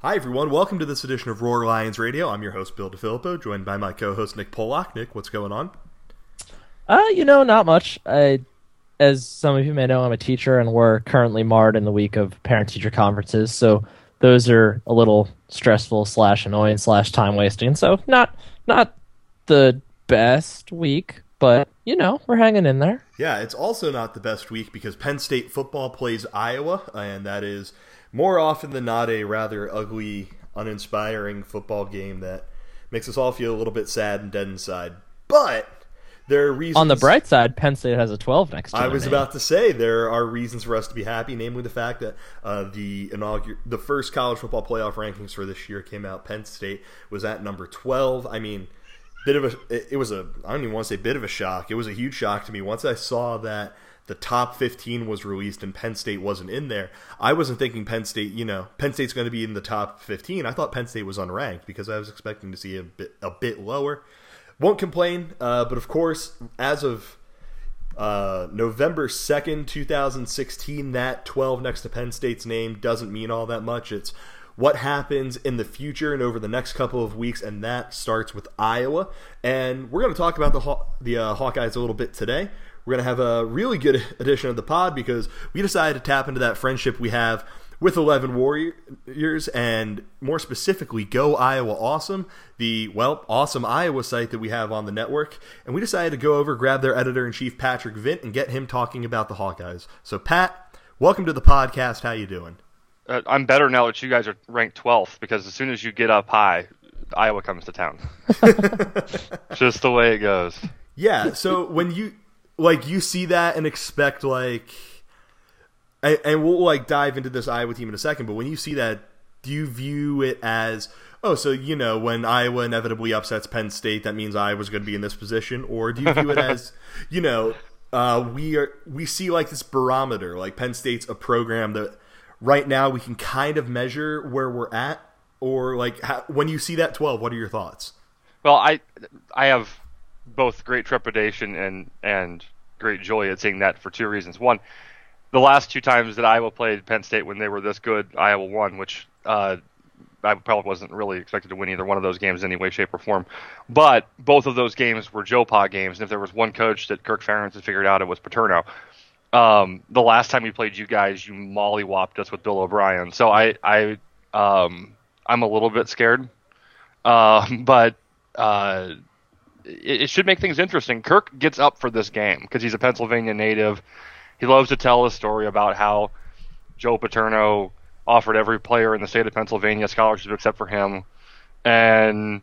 Hi, everyone. Welcome to this edition of Roar Lions Radio. I'm your host, Bill DeFilippo, joined by my co host, Nick Pollock. Nick, what's going on? Uh, you know, not much. I, as some of you may know, I'm a teacher, and we're currently marred in the week of parent teacher conferences. So those are a little stressful slash annoying slash time wasting. So not not the best week, but you know, we're hanging in there. Yeah, it's also not the best week because Penn State football plays Iowa, and that is more often than not a rather ugly, uninspiring football game that makes us all feel a little bit sad and dead inside. But there are reasons. On the bright side, Penn State has a 12 next to I was about to say there are reasons for us to be happy, namely the fact that uh, the inaugural, the first college football playoff rankings for this year came out. Penn State was at number 12. I mean, bit of a it was a I don't even want to say bit of a shock. It was a huge shock to me once I saw that the top 15 was released and Penn State wasn't in there. I wasn't thinking Penn State, you know, Penn State's going to be in the top 15. I thought Penn State was unranked because I was expecting to see a bit a bit lower. Won't complain, uh, but of course, as of uh, November 2nd, 2016, that 12 next to Penn State's name doesn't mean all that much. It's what happens in the future and over the next couple of weeks, and that starts with Iowa. And we're going to talk about the Haw- the uh, Hawkeyes a little bit today. We're going to have a really good edition of the pod because we decided to tap into that friendship we have with 11 Warriors and more specifically Go Iowa Awesome, the well, awesome Iowa site that we have on the network. And we decided to go over, grab their editor in chief Patrick Vint and get him talking about the Hawkeyes. So Pat, welcome to the podcast. How you doing? Uh, I'm better now that you guys are ranked 12th because as soon as you get up high, Iowa comes to town. Just the way it goes. Yeah, so when you like you see that and expect like and, and we'll like dive into this Iowa team in a second, but when you see that, do you view it as oh, so you know when Iowa inevitably upsets Penn State, that means Iowa's going to be in this position, or do you view it as you know uh, we are we see like this barometer, like Penn State's a program that right now we can kind of measure where we're at, or like how, when you see that twelve, what are your thoughts? Well, I I have both great trepidation and and great joy at seeing that for two reasons. One, the last two times that Iowa played Penn State when they were this good, Iowa won, which uh, I probably wasn't really expected to win either one of those games in any way, shape, or form. But both of those games were Joe Pa games, and if there was one coach that Kirk Ferentz had figured out, it was Paterno. Um, the last time we played you guys, you mollywopped us with Bill O'Brien. So I, I, um, I'm a little bit scared, uh, but uh, it, it should make things interesting. Kirk gets up for this game because he's a Pennsylvania native. He loves to tell a story about how Joe Paterno offered every player in the state of Pennsylvania scholarship except for him, and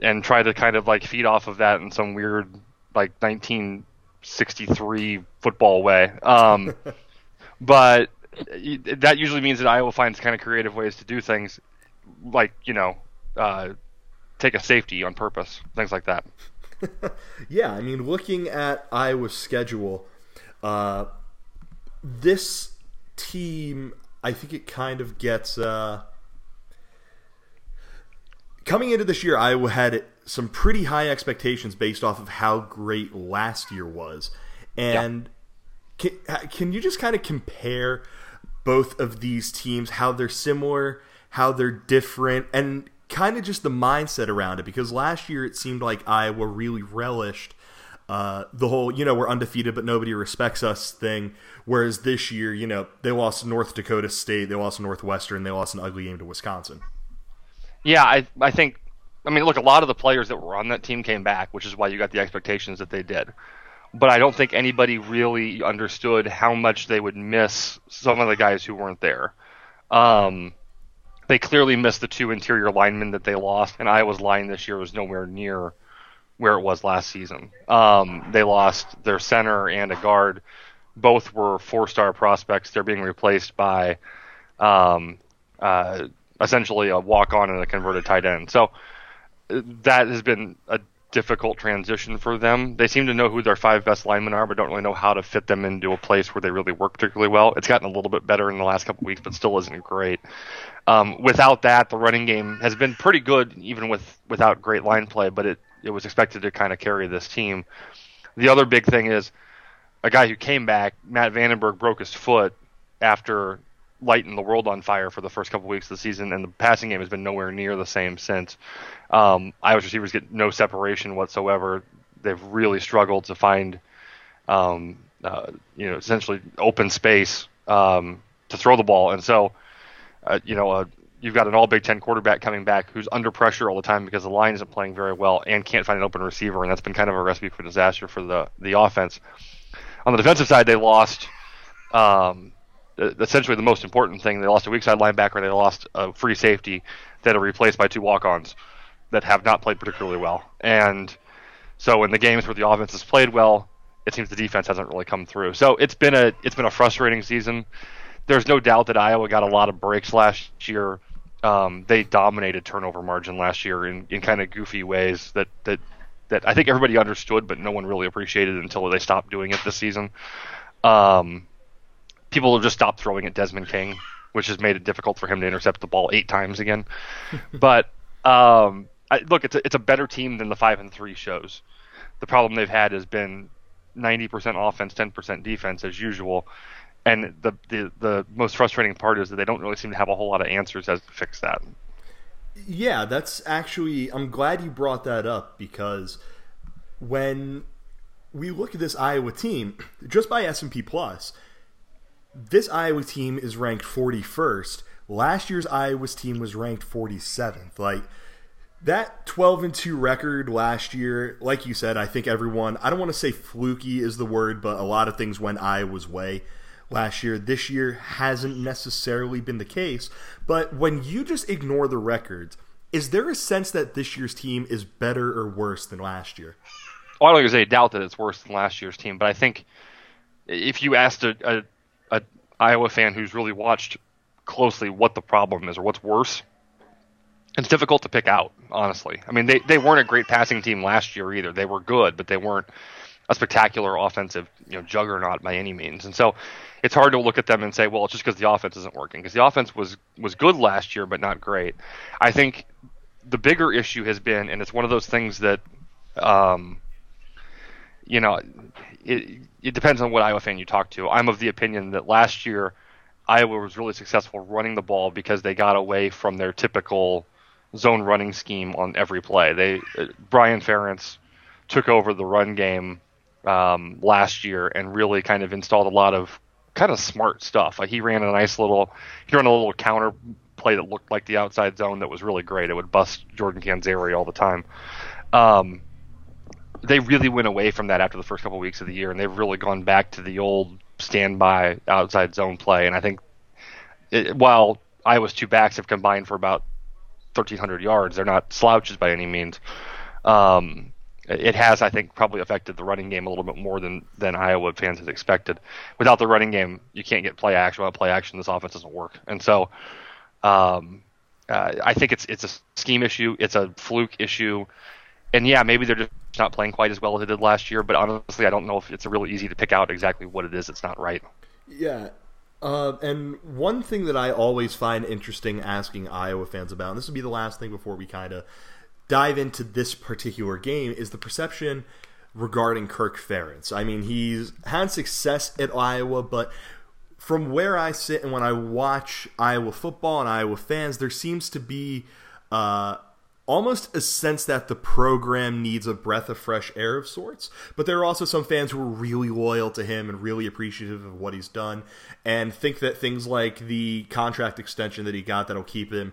and try to kind of like feed off of that in some weird like 1963 football way. Um, but that usually means that Iowa finds kind of creative ways to do things, like you know, uh, take a safety on purpose, things like that. yeah, I mean, looking at Iowa's schedule, uh, this team, I think it kind of gets. Uh, coming into this year, Iowa had some pretty high expectations based off of how great last year was. And yeah. can, can you just kind of compare both of these teams, how they're similar, how they're different, and kind of just the mindset around it? Because last year it seemed like Iowa really relished uh, the whole, you know, we're undefeated but nobody respects us thing. Whereas this year, you know, they lost North Dakota State, they lost Northwestern, they lost an ugly game to Wisconsin. Yeah, I I think, I mean, look, a lot of the players that were on that team came back, which is why you got the expectations that they did. But I don't think anybody really understood how much they would miss some of the guys who weren't there. Um, they clearly missed the two interior linemen that they lost, and Iowa's line this year was nowhere near where it was last season. Um, they lost their center and a guard. Both were four-star prospects. They're being replaced by um, uh, essentially a walk-on and a converted tight end. So that has been a difficult transition for them. They seem to know who their five best linemen are, but don't really know how to fit them into a place where they really work particularly well. It's gotten a little bit better in the last couple weeks, but still isn't great. Um, without that, the running game has been pretty good, even with without great line play. But it it was expected to kind of carry this team. The other big thing is a guy who came back, Matt VandeBerg, broke his foot after lighting the world on fire for the first couple weeks of the season, and the passing game has been nowhere near the same since. Um, Iowa's receivers get no separation whatsoever. They've really struggled to find, um, uh, you know, essentially open space um, to throw the ball, and so, uh, you know, uh, you've got an All Big Ten quarterback coming back who's under pressure all the time because the line isn't playing very well and can't find an open receiver, and that's been kind of a recipe for disaster for the the offense. On the defensive side, they lost. Um, essentially the most important thing. They lost a weak side linebacker. They lost a free safety that are replaced by two walk-ons that have not played particularly well. And so in the games where the offense has played well, it seems the defense hasn't really come through. So it's been a it's been a frustrating season. There's no doubt that Iowa got a lot of breaks last year. Um, they dominated turnover margin last year in, in kind of goofy ways that, that that I think everybody understood, but no one really appreciated until they stopped doing it this season. Um, people have just stopped throwing at Desmond King, which has made it difficult for him to intercept the ball eight times again. but um, I, look, it's a, it's a better team than the five and three shows. The problem they've had has been 90% offense, 10% defense as usual. And the, the the most frustrating part is that they don't really seem to have a whole lot of answers as to fix that. Yeah, that's actually. I'm glad you brought that up because when we look at this Iowa team, just by S and P Plus, this Iowa team is ranked 41st. Last year's Iowa's team was ranked 47th. Like that 12 and 2 record last year, like you said, I think everyone, I don't want to say fluky is the word, but a lot of things went Iowa's way last year. This year hasn't necessarily been the case. But when you just ignore the records, is there a sense that this year's team is better or worse than last year? Well, I don't think there's any doubt that it's worse than last year's team, but I think if you asked a, a a Iowa fan who's really watched closely what the problem is or what's worse, it's difficult to pick out, honestly. I mean, they, they weren't a great passing team last year either. They were good, but they weren't a spectacular offensive you know juggernaut by any means. And so it's hard to look at them and say, well, it's just because the offense isn't working. Because the offense was was good last year, but not great. I think the bigger issue has been, and it's one of those things that, um, you know, it, it depends on what Iowa fan you talk to. I'm of the opinion that last year Iowa was really successful running the ball because they got away from their typical zone running scheme on every play. They uh, Brian Ferentz took over the run game um, last year and really kind of installed a lot of kind of smart stuff. Like he ran a nice little he ran a little counter play that looked like the outside zone that was really great. It would bust Jordan Canzeri all the time. Um, they really went away from that after the first couple of weeks of the year, and they've really gone back to the old standby outside zone play. And I think it, while Iowa's two backs have combined for about 1,300 yards, they're not slouches by any means. Um, it has, I think, probably affected the running game a little bit more than than Iowa fans had expected. Without the running game, you can't get play action. Without play action, this offense doesn't work. And so, um, uh, I think it's it's a scheme issue. It's a fluke issue. And yeah, maybe they're just not playing quite as well as they did last year. But honestly, I don't know if it's really easy to pick out exactly what it is that's not right. Yeah. Uh, and one thing that I always find interesting asking Iowa fans about, and this would be the last thing before we kind of dive into this particular game, is the perception regarding Kirk Ferentz. I mean, he's had success at Iowa, but from where I sit and when I watch Iowa football and Iowa fans, there seems to be uh, almost a sense that the program needs a breath of fresh air of sorts. But there are also some fans who are really loyal to him and really appreciative of what he's done and think that things like the contract extension that he got that'll keep him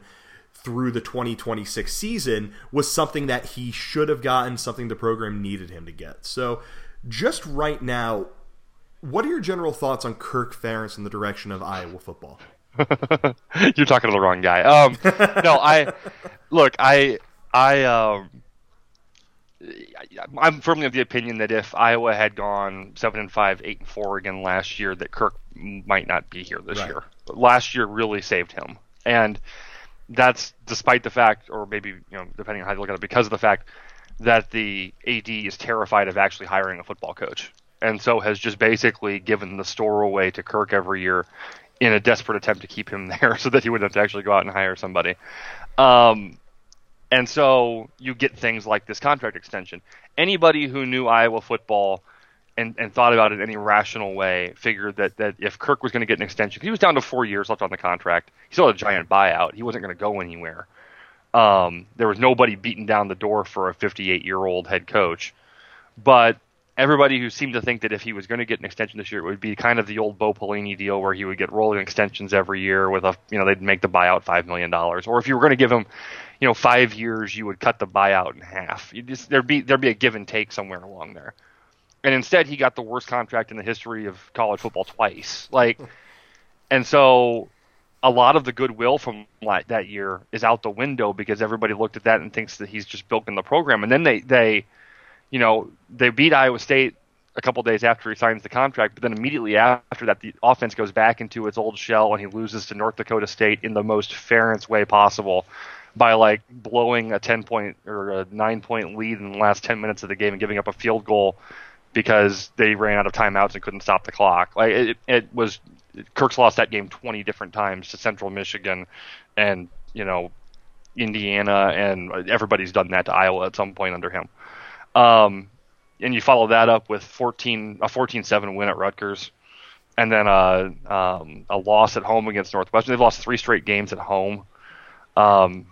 through the 2026 season was something that he should have gotten, something the program needed him to get. So, just right now, what are your general thoughts on Kirk Ferentz in the direction of Iowa football? You're talking to the wrong guy. Um, no, I look. I I um, I'm firmly of the opinion that if Iowa had gone seven and five, eight and four again last year, that Kirk might not be here this right. year. Last year really saved him, and that's despite the fact, or maybe you know, depending on how you look at it, because of the fact that the AD is terrified of actually hiring a football coach, and so has just basically given the store away to Kirk every year in a desperate attempt to keep him there, so that he wouldn't have to actually go out and hire somebody. Um, and so you get things like this contract extension. Anybody who knew Iowa football and, and thought about it in any rational way, figured that, that if Kirk was going to get an extension, he was down to four years left on the contract. He still had a giant buyout. He wasn't going to go anywhere. Um, there was nobody beating down the door for a 58 year old head coach. But everybody who seemed to think that if he was going to get an extension this year, it would be kind of the old Bo Pelini deal where he would get rolling extensions every year with a, you know, they'd make the buyout $5 million. Or if you were going to give him, you know, five years, you would cut the buyout in half. You just, there'd be, there'd be a give and take somewhere along there and instead he got the worst contract in the history of college football twice. Like, and so a lot of the goodwill from that year is out the window because everybody looked at that and thinks that he's just bilking the program. And then they they, you know, they beat Iowa State a couple days after he signs the contract, but then immediately after that, the offense goes back into its old shell and he loses to North Dakota State in the most fairest way possible by like blowing a 10 point or a 9 point lead in the last 10 minutes of the game and giving up a field goal because they ran out of timeouts and couldn't stop the clock. Like it, it was Kirk's lost that game 20 different times to Central Michigan and, you know, Indiana and everybody's done that to Iowa at some point under him. Um, and you follow that up with 14 a 14-7 win at Rutgers and then a um, a loss at home against Northwestern. They've lost three straight games at home um,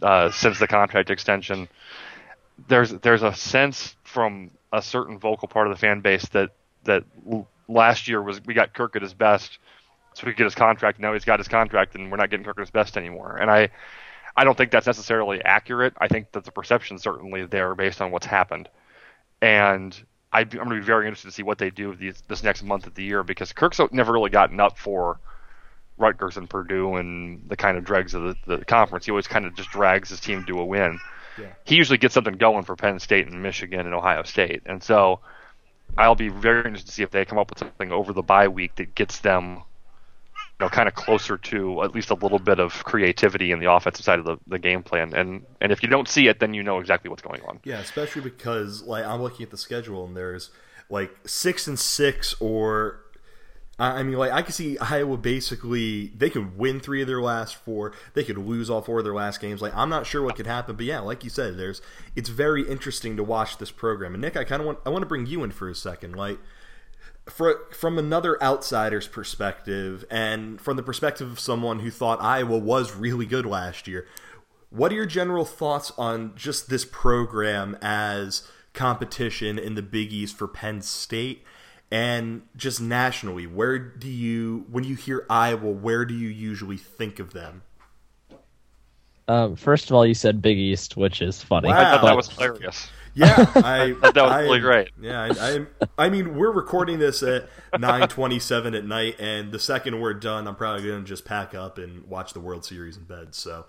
uh, since the contract extension. There's there's a sense from a certain vocal part of the fan base that that last year was we got Kirk at his best, so we could get his contract. Now he's got his contract, and we're not getting Kirk at his best anymore. And I, I don't think that's necessarily accurate. I think that the perception certainly there based on what's happened, and I, am going to be very interested to see what they do these, this next month of the year because Kirk's never really gotten up for Rutgers and Purdue and the kind of dregs of the, the conference. He always kind of just drags his team to a win yeah. he usually gets something going for Penn State and Michigan and Ohio State. And so I'll be very interested to see if they come up with something over the bye week that gets them, you know, kind of closer to at least a little bit of creativity in the offensive side of the, the game plan. And and if you don't see it, then you know exactly what's going on. Yeah, especially because like I'm looking at the schedule and there's like six and six or I mean, like I could see Iowa basically they could win three of their last four. They could lose all four of their last games. Like I'm not sure what could happen, but yeah, like you said, there's it's very interesting to watch this program. And Nick, I kind of want I want to bring you in for a second, like for, from another outsider's perspective, and from the perspective of someone who thought Iowa was really good last year. What are your general thoughts on just this program as competition in the Big East for Penn State? And just nationally, where do you when you hear Iowa, where do you usually think of them? Um, first of all, you said Big East, which is funny. Wow. I thought that was hilarious. Yeah, I, that was really great. Yeah, I, I, I, mean, we're recording this at nine twenty-seven at night, and the second we're done, I'm probably going to just pack up and watch the World Series in bed. So,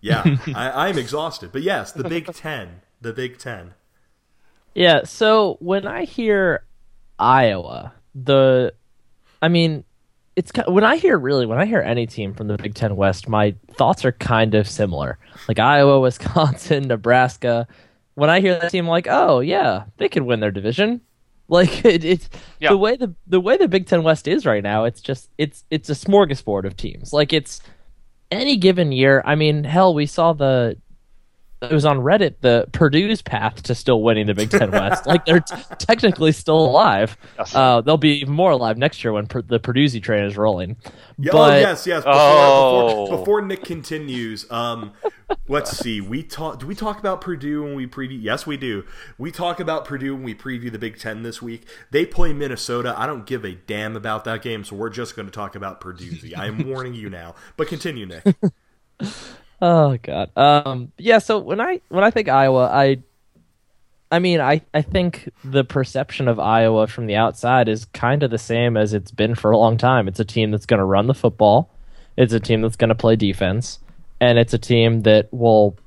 yeah, I, I'm exhausted. But yes, the Big Ten, the Big Ten. Yeah. So when I hear Iowa, the, I mean, it's when I hear really when I hear any team from the Big Ten West, my thoughts are kind of similar. Like Iowa, Wisconsin, Nebraska. When I hear that team, I'm like, oh yeah, they could win their division. Like it, it's yeah. the way the the way the Big Ten West is right now. It's just it's it's a smorgasbord of teams. Like it's any given year. I mean, hell, we saw the it was on Reddit the Purdue's path to still winning the Big Ten West. like they're t- technically still alive. Yes. Uh, they'll be even more alive next year when per- the Purdue train is rolling. Yeah, oh, but, oh yes, yes. Before, oh. before, before Nick continues, um, let's see. We talk. Do we talk about Purdue when we preview? Yes, we do. We talk about Purdue when we preview the Big Ten this week. They play Minnesota. I don't give a damn about that game, so we're just going to talk about Purdue. I am warning you now. But continue, Nick. Oh god. Um yeah, so when I when I think Iowa, I I mean, I I think the perception of Iowa from the outside is kind of the same as it's been for a long time. It's a team that's going to run the football. It's a team that's going to play defense, and it's a team that will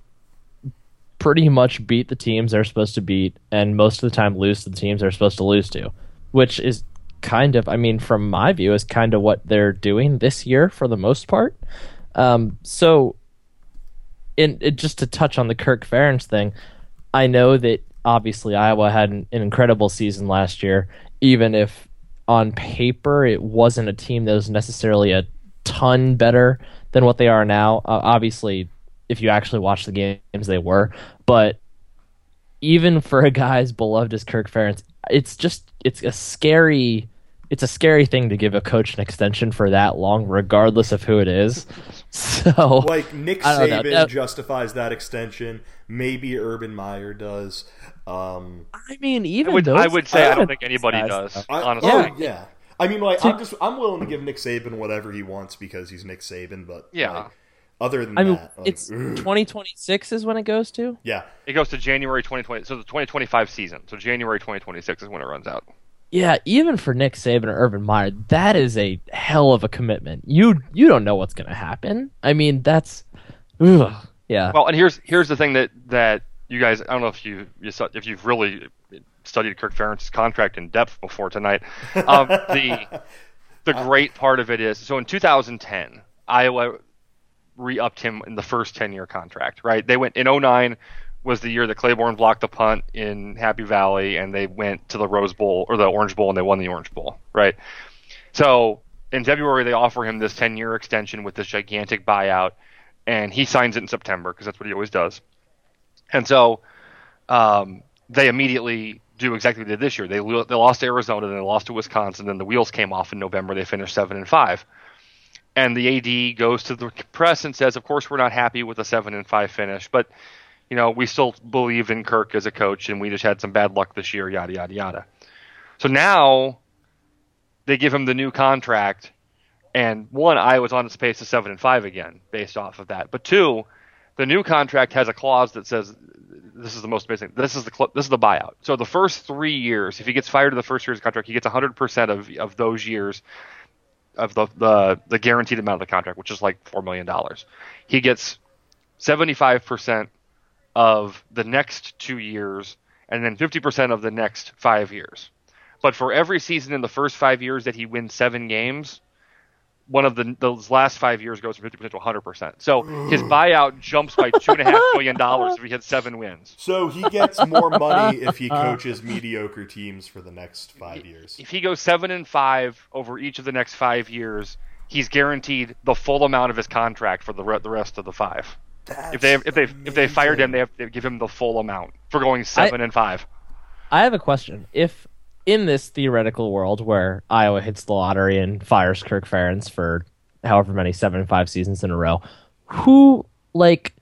pretty much beat the teams they're supposed to beat and most of the time lose to the teams they're supposed to lose to, which is kind of, I mean, from my view, is kind of what they're doing this year for the most part. Um, so it, just to touch on the Kirk Ferentz thing, I know that obviously Iowa had an, an, incredible season last year, even if on paper it wasn't a team that was necessarily a ton better than what they are now. Uh, obviously, if you actually watch the games, they were. But even for a guy as beloved as Kirk Ferentz, it's just it's a scary it's a scary thing to give a coach an extension for that long, regardless of who it is. So, like Nick I don't know. Saban That- justifies that extension. Maybe Urban Meyer does. Um, I mean, I even would, those I would say I don't think anybody guys, does. I, honestly, Oh yeah. I mean, like To- I'm just I'm willing to give Nick Saban whatever he wants because he's Nick Saban. But Yeah. like, other than I mean, that, like, it's ugh. 2026 is when it goes to. yeah. it goes to January 2020, so the 2025 season. So January 2026 is when it runs out. Yeah, even for Nick Saban or Urban Meyer, that is a hell of a commitment. You you don't know what's going to happen. I mean, that's ugh, yeah. Well, and here's here's the thing that that you guys I don't know if you, you saw- if you've really studied Kirk Ferentz's contract in depth before tonight. Um, the the great part of it is so in 2010 Iowa re-upped him in the first 10 year contract. Right? They went in 09 was the year that Claiborne blocked the punt in Happy Valley, and they went to the Rose Bowl or the Orange Bowl, and they won the Orange Bowl. Right? So in February they offer him this 10 year extension with this gigantic buyout and he signs it in September because that's what he always does. And so um, they immediately do exactly what they did this year. They they lost to Arizona, then they lost to Wisconsin, then the wheels came off in November. They finished seven and five. And the AD goes to the press and says, "Of course, we're not happy with a seven and five finish, but you know we still believe in Kirk as a coach, and we just had some bad luck this year, yada yada yada." So now they give him the new contract, and one, Iowa's on its pace to seven and five again, based off of that. But two, the new contract has a clause that says this is the most basic. This is the cl- this is the buyout. So the first three years, if he gets fired in the first year's contract, he gets 100 percent of of those years of the, the the guaranteed amount of the contract, which is like four million dollars. He gets 75 percent of the next two years, and then 50 percent of the next five years. But for every season in the first five years that he wins seven games, one of the those last five years goes from 50% to 100%. So his buyout jumps by two and a half million dollars if he hits seven wins. So he gets more money if he coaches mediocre teams for the next five years. If he goes seven and five over each of the next five years, he's guaranteed the full amount of his contract for the re- the rest of the five. If they if they if they fired him, they have to give him the full amount for going seven and five. I have a question. If in this theoretical world where Iowa hits the lottery and fires Kirk Ferentz for however many seven and five seasons in a row, who like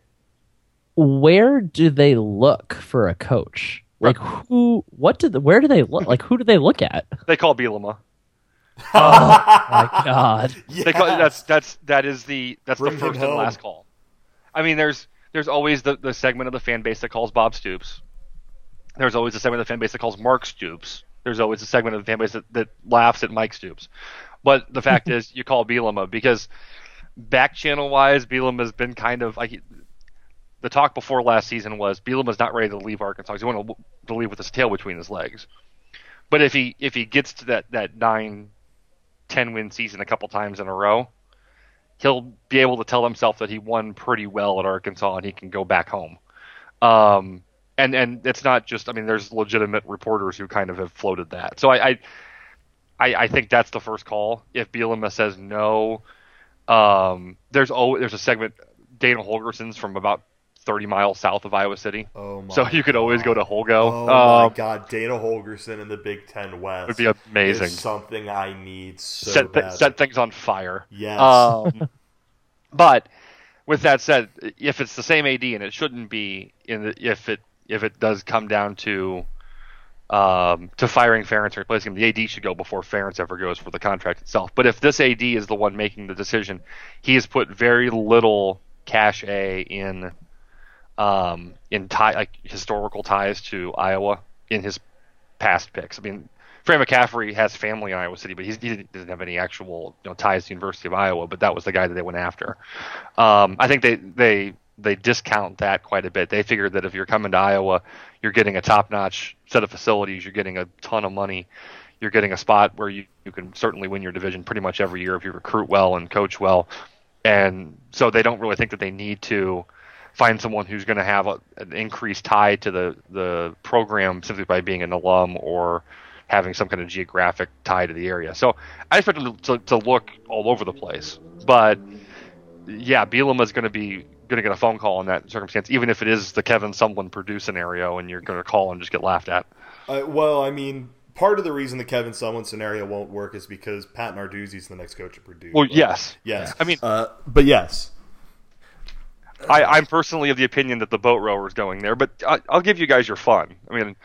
where do they look for a coach? Like who? What do the? Where do they look? Like who do they look at? They call Bielema. Oh my God. Yeah. They call, that's that's that is the that's Bring the first and home. last call. I mean, there's there's always the, the segment of the fan base that calls Bob Stoops. There's always a segment of the fan base that calls Mark Stoops. There's always a segment of the fan base that, that laughs at Mike Stoops. But the fact is, you call Bielema because back channel wise, Bielema has been kind of like the talk before last season was Bielema's not ready to leave Arkansas. He wants to leave with his tail between his legs. But if he if he gets to that that nine 10 win season a couple times in a row, he'll be able to tell himself that he won pretty well at Arkansas and he can go back home. Um, and and it's not just I mean there's legitimate reporters who kind of have floated that. So I I, I, I think that's the first call. If Bielema says no, um, there's oh there's a segment Dana Holgorsen's from about 30 miles south of Iowa City. Oh my So you could always go to Holgo. Oh my Um, god, Dana Holgorsen in the Big Ten West would be amazing. something I need so set, th- bad. set things on fire. yes. Um, but with that said, if it's the same AD, and it shouldn't be, in the, if it if it does come down to um, to firing Ferentz and replacing him, the AD should go before Ferentz ever goes for the contract itself. But if this AD is the one making the decision, he has put very little cachet in um, in tie like historical ties to Iowa in his past picks. I mean, Fran McCaffery has family in Iowa City, but he doesn't have any actual you know, ties to the University of Iowa. But that was the guy that they went after. Um, I think they they they discount that quite a bit. They figured that if you're coming to Iowa, you're getting a top-notch set of facilities, you're getting a ton of money, you're getting a spot where you, you can certainly win your division pretty much every year if you recruit well and coach well. And so they don't really think that they need to find someone who's going to have a, an increased tie to the, the program simply by being an alum or having some kind of geographic tie to the area. So I expect them to, to, to look all over the place. But yeah, Bielema is going to be going to get a phone call in that circumstance, even if it is the Kevin Sumlin Purdue scenario, and you're going to call and just get laughed at. Uh, well, I mean, part of the reason the Kevin Sumlin scenario won't work is because Pat Narduzzi's the next coach at Purdue. Well, but- yes. yes. I mean- uh, but yes, I, I'm personally of the opinion that the boat rower is going there, but I, I'll give you guys your fun. I mean,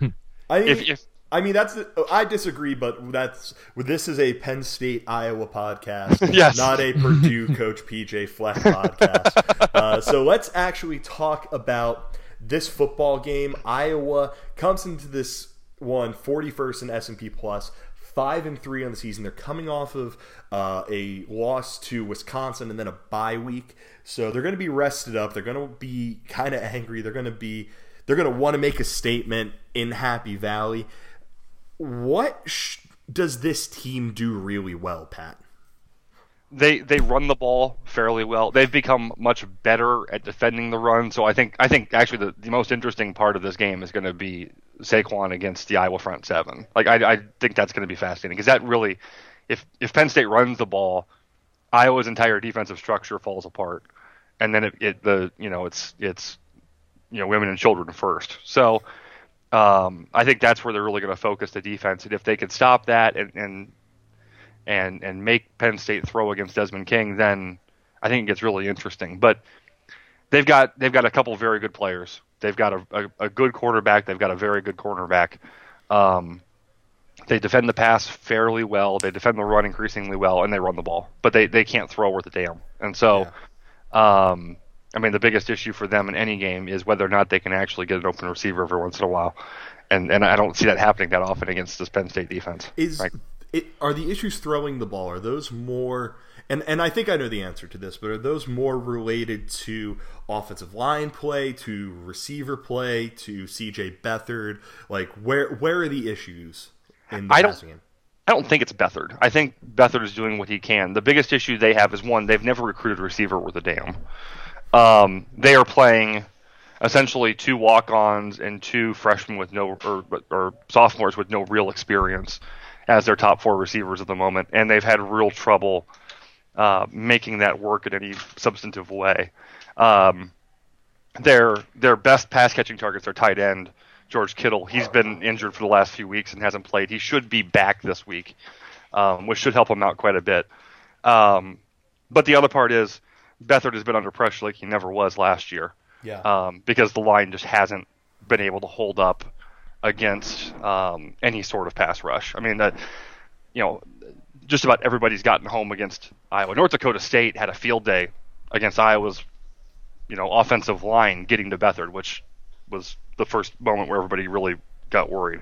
I mean, if, if I mean that's I disagree, but that's this is a Penn State Iowa podcast, Yes. not a Purdue coach PJ Fleck podcast. uh, so let's actually talk about this football game. Iowa comes into this one 41st in S and P plus. Five and three on the season. They're coming off of uh, a loss to Wisconsin and then a bye week, so they're going to be rested up. They're going to be kind of angry. They're going to be they're going to want to make a statement in Happy Valley. What sh- does this team do really well, Pat? they they run the ball fairly well. They've become much better at defending the run. So I think I think actually the, the most interesting part of this game is going to be Saquon against the Iowa front seven. Like I, I think that's going to be fascinating because that really, if if Penn State runs the ball, Iowa's entire defensive structure falls apart, and then it, it the you know it's it's you know women and children first. So. Um, I think that's where they're really going to focus the defense, and if they can stop that and, and and and make Penn State throw against Desmond King, then I think it gets really interesting. But they've got they've got a couple very good players. They've got a, a, a good quarterback. They've got a very good cornerback. Um, they defend the pass fairly well. They defend the run increasingly well, and they run the ball. But they, they can't throw worth a damn. And so, um, I mean, the biggest issue for them in any game is whether or not they can actually get an open receiver every once in a while. And and I don't see that happening that often against this Penn State defense. Is Right. it are the issues throwing the ball? Are those more and and I think I know the answer to this, but are those more related to offensive line play, to receiver play, to CJ Beathard? Like where where are the issues in the I don't- passing game? I don't think it's Beathard. I think Beathard is doing what he can. The biggest issue they have is one, they've never recruited a receiver worth a damn. Um, they are playing essentially two walk-ons and two freshmen with no or, or sophomores with no real experience as their top four receivers at the moment, and they've had real trouble uh, making that work in any substantive way. Um, their their best pass catching targets are tight end George Kittle. He's been injured for the last few weeks and hasn't played. He should be back this week, um, which should help him out quite a bit. Um, but the other part is Beathard has been under pressure like he never was last year Yeah. um, because the line just hasn't been able to hold up against um, any sort of pass rush. I mean that you know just about everybody's gotten home against Iowa. North Dakota State had a field day against Iowa's you know offensive line getting to Beathard, which was the first moment where everybody really got worried.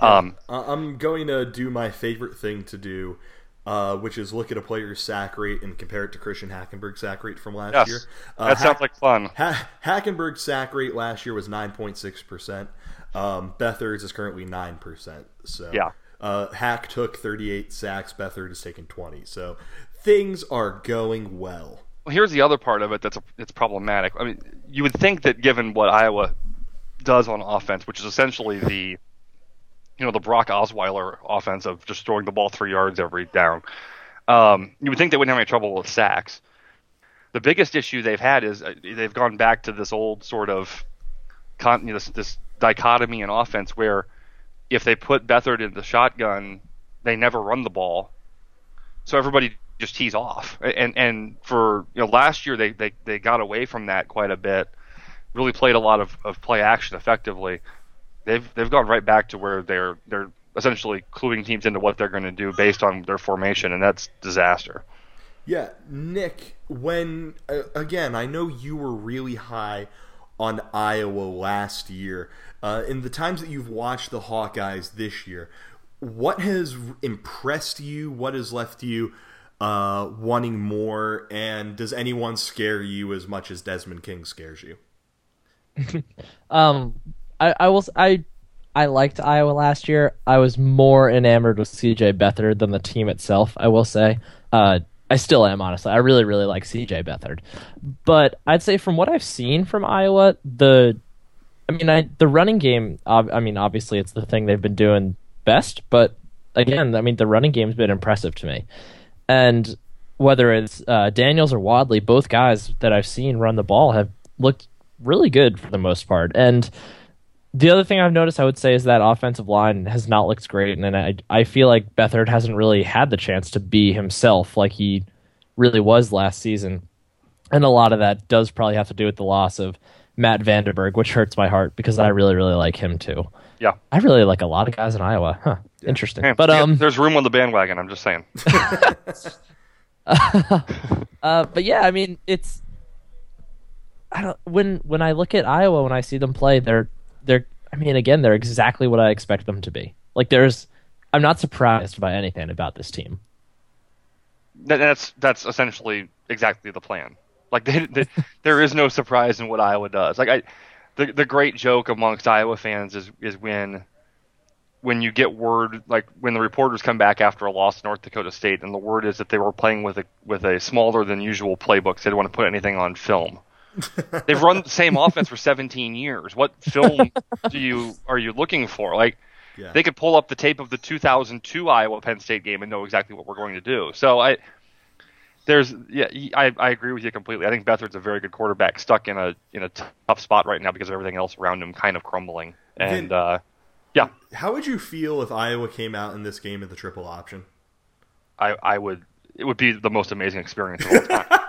Um, Uh, I'm going to do my favorite thing to do, uh, which is look at a player's sack rate and compare it to Christian Hackenberg's sack rate from last yes, year. Uh, that sounds Hack- like fun. Ha- Hackenberg's sack rate last year was 9.6%. Um, Beathard's is currently 9%. So Yeah. Uh, Hack took 38 sacks. Beathard has taken 20. So things are going well. Well, here's the other part of it that's it's problematic. I mean, you would think that given what Iowa does on offense, which is essentially the you know the Brock Osweiler offense of just throwing the ball three yards every down, um, you would think they wouldn't have any trouble with sacks. The biggest issue they've had is uh, they've gone back to this old sort of con- you know, this, this dichotomy in offense where if they put Beathard in the shotgun, they never run the ball, so everybody just tees off. And and for you know last year they, they, they got away from that quite a bit. Really played a lot of, of play action effectively. They've they've gone right back to where they're they're essentially cluing teams into what they're going to do based on their formation, and that's disaster. Yeah, Nick, when uh, again, I know you were really high on Iowa last year. Uh, in the times that you've watched the Hawkeyes this year, what has impressed you? What has left you uh, wanting more? And does anyone scare you as much as Desmond King scares you? Um, I I will I I liked Iowa last year. I was more enamored with CJ Beathard than the team itself. I will say. Uh, I still am honestly. I really really like CJ Beathard, but I'd say from what I've seen from Iowa, the I mean, I the running game. I mean, obviously it's the thing they've been doing best, but again, I mean, the running game's been impressive to me, and whether it's uh, Daniels or Wadley, both guys that I've seen run the ball have looked really good for the most part. And The other thing I've noticed, I would say, is that offensive line has not looked great, and I I feel like Beathard hasn't really had the chance to be himself like he really was last season, and a lot of that does probably have to do with the loss of Matt VandeBerg, which hurts my heart because I really really like him too. Yeah. I really like a lot of guys in Iowa. Huh. Interesting. Yeah, but yeah, um, there's room on the bandwagon. I'm just saying. uh, but yeah, I mean, it's I don't when when I look at Iowa when I see them play, they're they're I mean, again, they're exactly what I expect them to be. Like there's I'm not surprised by anything about this team. That's that's essentially exactly the plan. Like they, they, there is no surprise in what Iowa does. Like I, the the great joke amongst Iowa fans is is when when you get word like when the reporters come back after a loss to North Dakota State and the word is that they were playing with a with a smaller than usual playbook. So they didn't want to put anything on film. They've run the same offense for 17 years. What film do you are you looking for? Like Yeah. they could pull up the tape of the 2002 Iowa Penn State game and know exactly what we're going to do. So I, there's yeah, I, I agree with you completely. I think Beathard's a very good quarterback, stuck in a in a tough spot right now because of everything else around him kind of crumbling. And Vin- uh, yeah, How would you feel if Iowa came out in this game at the triple option? I I would it would be the most amazing experience of all time.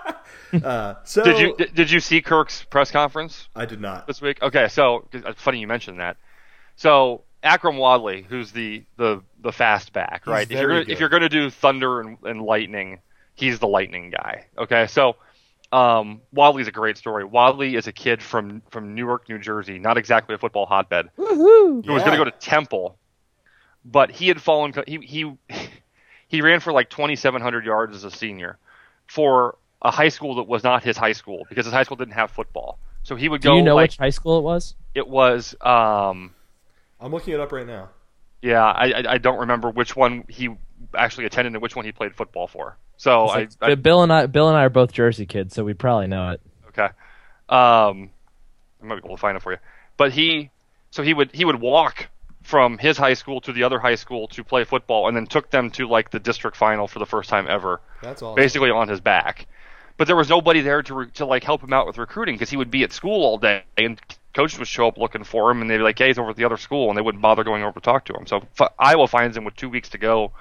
Uh, so did you did, did you see Kirk's press conference? I did not. this week. Okay, so funny you mentioned that. So Akrum Wadley, who's the the the fast back, He's right? If you're gonna, good. if you're going to do thunder and, and lightning, he's the lightning guy. Okay, so um, Wadley's a great story. Wadley is a kid from from Newark, New Jersey, not exactly a football hotbed. Woohoo! He was going to go to Temple, but he had fallen. He he he ran for like 2,700 yards as a senior for a high school that was not his high school because his high school didn't have football. So he would Do go you know like which high school it was? it was. Um, I'm looking it up right now. yeah, I, I I don't remember which one he actually attended and which one he played football for. So It's I, like- I Bill and I, Bill and I are both Jersey kids, so we probably know it. okay. Um, I might be able to find it for you. But he, so he would he would walk from his high school to the other high school to play football, and then took them to like the district final for the first time ever, That's all. basically on his back. But there was nobody there to re- to like help him out with recruiting because he would be at school all day, and coaches would show up looking for him, and they'd be like, "Hey, he's over at the other school," and they wouldn't bother going over to talk to him. So f- Iowa finds him with two weeks to go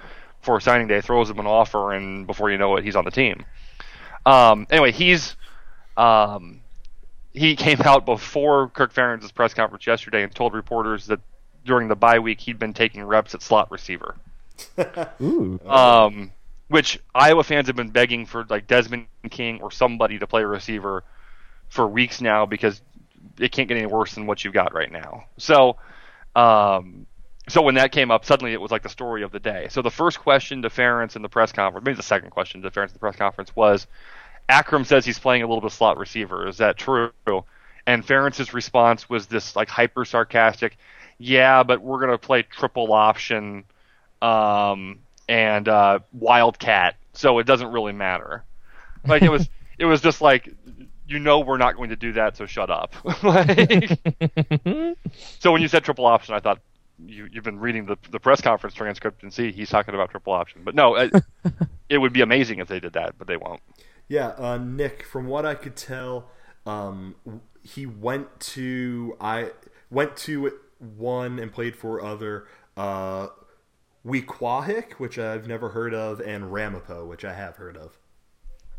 for signing day, throws him an offer, and before you know it, he's on the team. Um, anyway, he's um, he came out before Kirk Ferentz's press conference yesterday and told reporters that during the bye week he'd been taking reps at slot receiver Ooh. um, which Iowa fans have been begging for like Desmond King or somebody to play receiver for weeks now because it can't get any worse than what you've got right now. So, um, so when that came up, suddenly it was like the story of the day. So the first question to Ferentz in the press conference, maybe the second question to Ferentz in the press conference was, Akrum says he's playing a little bit of slot receiver. Is that true? And Ferentz's response was this like hyper sarcastic, yeah, but we're gonna play triple option um, and uh, Wildcat, so it doesn't really matter. Like it was, it was just like, you know, we're not going to do that, so shut up. like, so when you said triple option, I thought you you've been reading the the press conference transcript and see he's talking about triple option. But no, it, it would be amazing if they did that, but they won't. Yeah, uh, Nick. From what I could tell, um, he went to I went to one and played for other. Uh, Weequahic, which I've never heard of, and Ramapo, which I have heard of.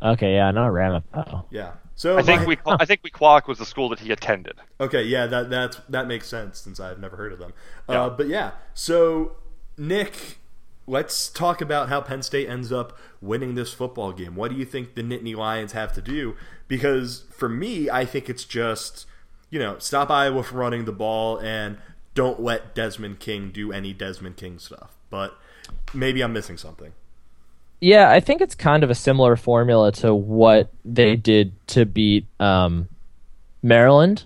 Okay, yeah, not Ramapo. Yeah. So I think my- we I think Weequahic was the school that he attended. Okay, yeah, that that's that makes sense since I've never heard of them. Yeah. Uh, but yeah, so Nick, let's talk about how Penn State ends up winning this football game. What do you think the Nittany Lions have to do? Because for me, I think it's just you know stop Iowa from running the ball and don't let Desmond King do any Desmond King stuff. But maybe I'm missing something. Yeah, I think it's kind of a similar formula to what they did to beat um, Maryland,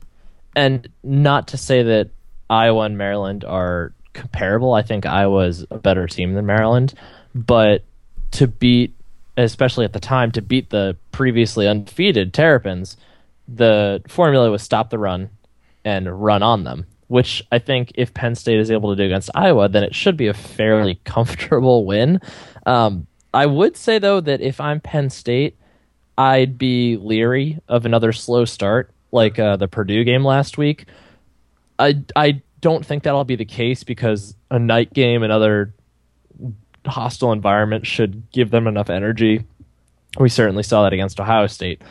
and not to say that Iowa and Maryland are comparable. I think Iowa is a better team than Maryland, but to beat, especially at the time, to beat the previously undefeated Terrapins, the formula was stop the run and run on them. Which I think if Penn State is able to do against Iowa, then it should be a fairly comfortable win. Um, I would say though that if I'm Penn State, I'd be leery of another slow start like uh, the Purdue game last week. I I don't think that'll be the case because a night game and other hostile environment should give them enough energy. We certainly saw that against Ohio State.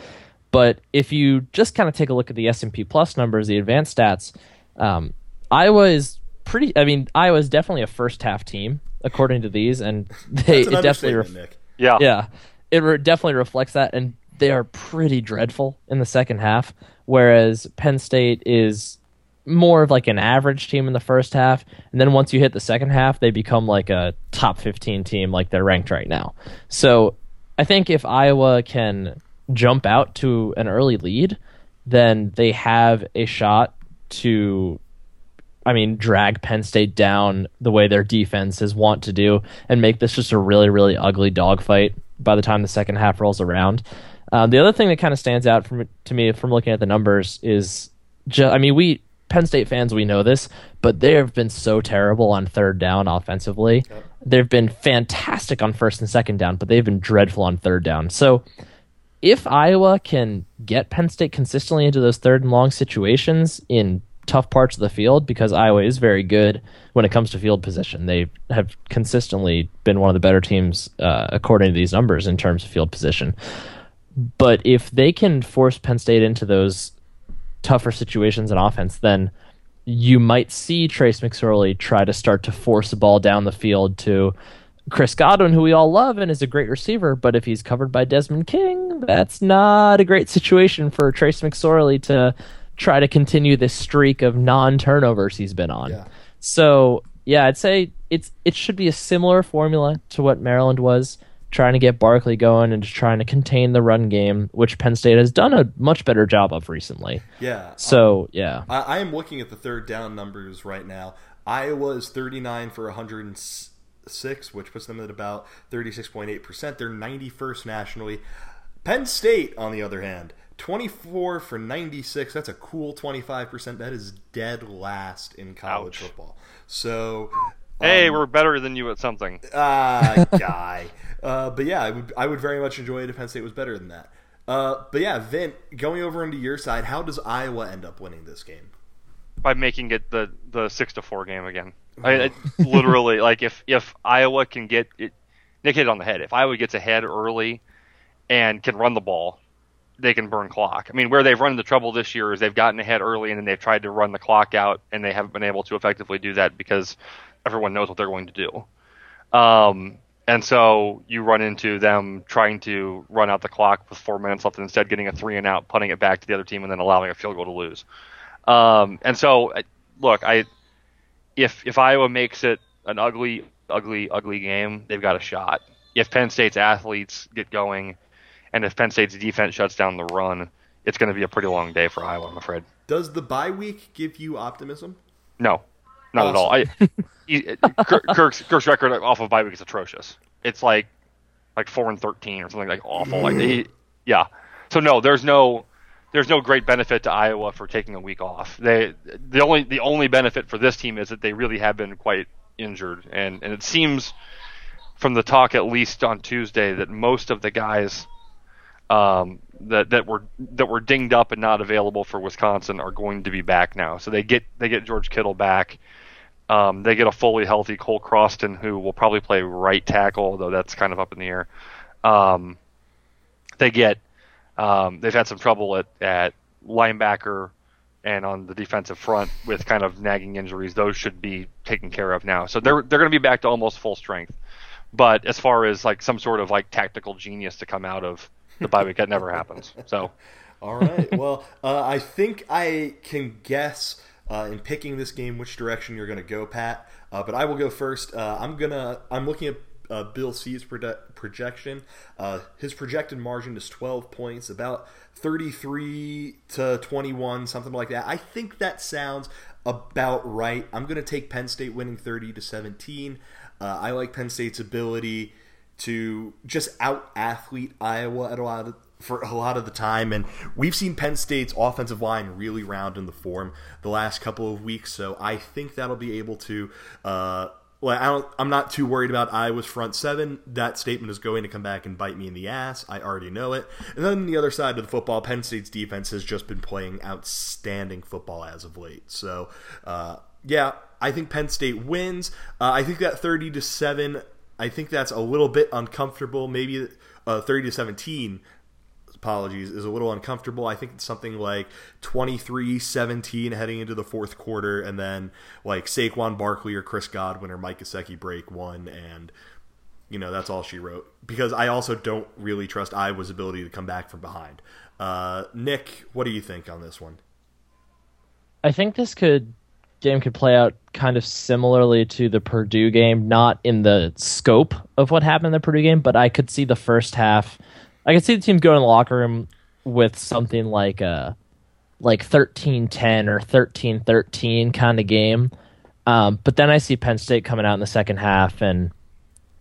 But if you just kind of take a look at the S&P Plus numbers, the advanced stats, um, Iowa is pretty. I mean, Iowa is definitely a first half team according to these, and they an it definitely ref-. Yeah. yeah, it re- definitely reflects that, and they are pretty dreadful in the second half. Whereas Penn State is more of like an average team in the first half, and then once you hit the second half, they become like a top fifteen team, like they're ranked right now. So I think if Iowa can jump out to an early lead, then they have a shot to I mean, drag Penn State down the way their defense is want to do, and make this just a really, really ugly dogfight by the time the second half rolls around. Um, the other thing that kind of stands out from to me from looking at the numbers is, ju- I mean, we Penn State fans we know this, but they have been so terrible on third down offensively. They've been fantastic on first and second down, but they've been dreadful on third down. So if Iowa can get Penn State consistently into those third and long situations in tough parts of the field, because Iowa is very good when it comes to field position, they have consistently been one of the better teams uh, according to these numbers in terms of field position. But if they can force Penn State into those tougher situations in offense, then you might see Trace McSorley try to start to force a ball down the field to Chris Godwin, who we all love and is a great receiver, but if he's covered by Desmond King, that's not a great situation for Trace McSorley to try to continue this streak of non-turnovers he's been on. Yeah. So yeah, I'd say it's it should be a similar formula to what Maryland was trying to get Barkley going and just trying to contain the run game, which Penn State has done a much better job of recently. Yeah. So um, yeah, I, I am looking at the third down numbers right now. Iowa is 39 for 106, which puts them at about 36.8%. They're 91st nationally. Penn State, on the other hand, 24 for 96. That's a cool 25%. That is dead last in college Ouch. football. So. Hey, um, we're better than you at something. Ah, guy. uh, but yeah, I would, I would very much enjoy it if Penn State was better than that. Uh, but yeah, Vin, going over into your side, how does Iowa end up winning this game? by making it the the six to four game again. I, I literally like if if Iowa can get it, Nick hit it on the head. If Iowa gets ahead early and can run the ball, they can burn clock. I mean, where they've run into trouble this year is they've gotten ahead early and then they've tried to run the clock out and they haven't been able to effectively do that because everyone knows what they're going to do. Um, and so you run into them trying to run out the clock with four minutes left and instead getting a three and out, putting it back to the other team, and then allowing a field goal to lose. Um, and so, look, I if if Iowa makes it an ugly, ugly, ugly game, they've got a shot. If Penn State's athletes get going, and if Penn State's defense shuts down the run, it's going to be a pretty long day for Iowa. I'm afraid. Does the bye week give you optimism? No, not at all. I, he, Kirk's, Kirk's record off of bye week is atrocious. It's like like four and thirteen or something like awful. Like he, yeah. So no, there's no there's no great benefit to Iowa for taking a week off. They the only the only benefit for this team is that they really have been quite injured, and and it seems from the talk at least on Tuesday that most of the guys um, that that were that were dinged up and not available for Wisconsin are going to be back now. So they get they get George Kittle back. Um, they get a fully healthy Cole Croston, who will probably play right tackle, although that's kind of up in the air. Um, they get um, they've had some trouble at, at linebacker and on the defensive front with kind of nagging injuries. Those should be taken care of now. So they're they're going to be back to almost full strength. But as far as like some sort of like tactical genius to come out of the bye week, that never happens. So All right. well, uh, I think I can guess uh, in picking this game which direction you're going to go, Pat. Uh, but I will go first. Uh, I'm gonna. I'm looking at uh, Bill C's proje- projection. Uh, his projected margin is 12 points, about 33 to 21, something like that. I think that sounds about right. I'm going to take Penn State winning 30 to 17. Uh, I like Penn State's ability to just out athlete Iowa at a lot of for a lot of the time, and we've seen Penn State's offensive line really round in the form the last couple of weeks. So I think that'll be able to. Uh, well, I don't, I'm not too worried about Iowa's front seven. That statement is going to come back and bite me in the ass. I already know it. And then the other side of the football, Penn State's defense has just been playing outstanding football as of late. So uh, yeah, I think Penn State wins. Uh, I think that thirty to seven. I think that's a little bit uncomfortable. Maybe uh, thirty to seventeen. Apologies, is a little uncomfortable. I think it's something like 23-17 heading into the fourth quarter, and then like Saquon Barkley or Chris Godwin or Mike Gesicki break one, and you know that's all she wrote. Because I also don't really trust Iowa's ability to come back from behind. Uh, Nick, what do you think on this one? I think this could game could play out kind of similarly to the Purdue game, not in the scope of what happened in the Purdue game, but I could see the first half. I can see the teams go in the locker room with something like a like 13-10 or 13-13 kind of game. Um, but then I see Penn State coming out in the second half, and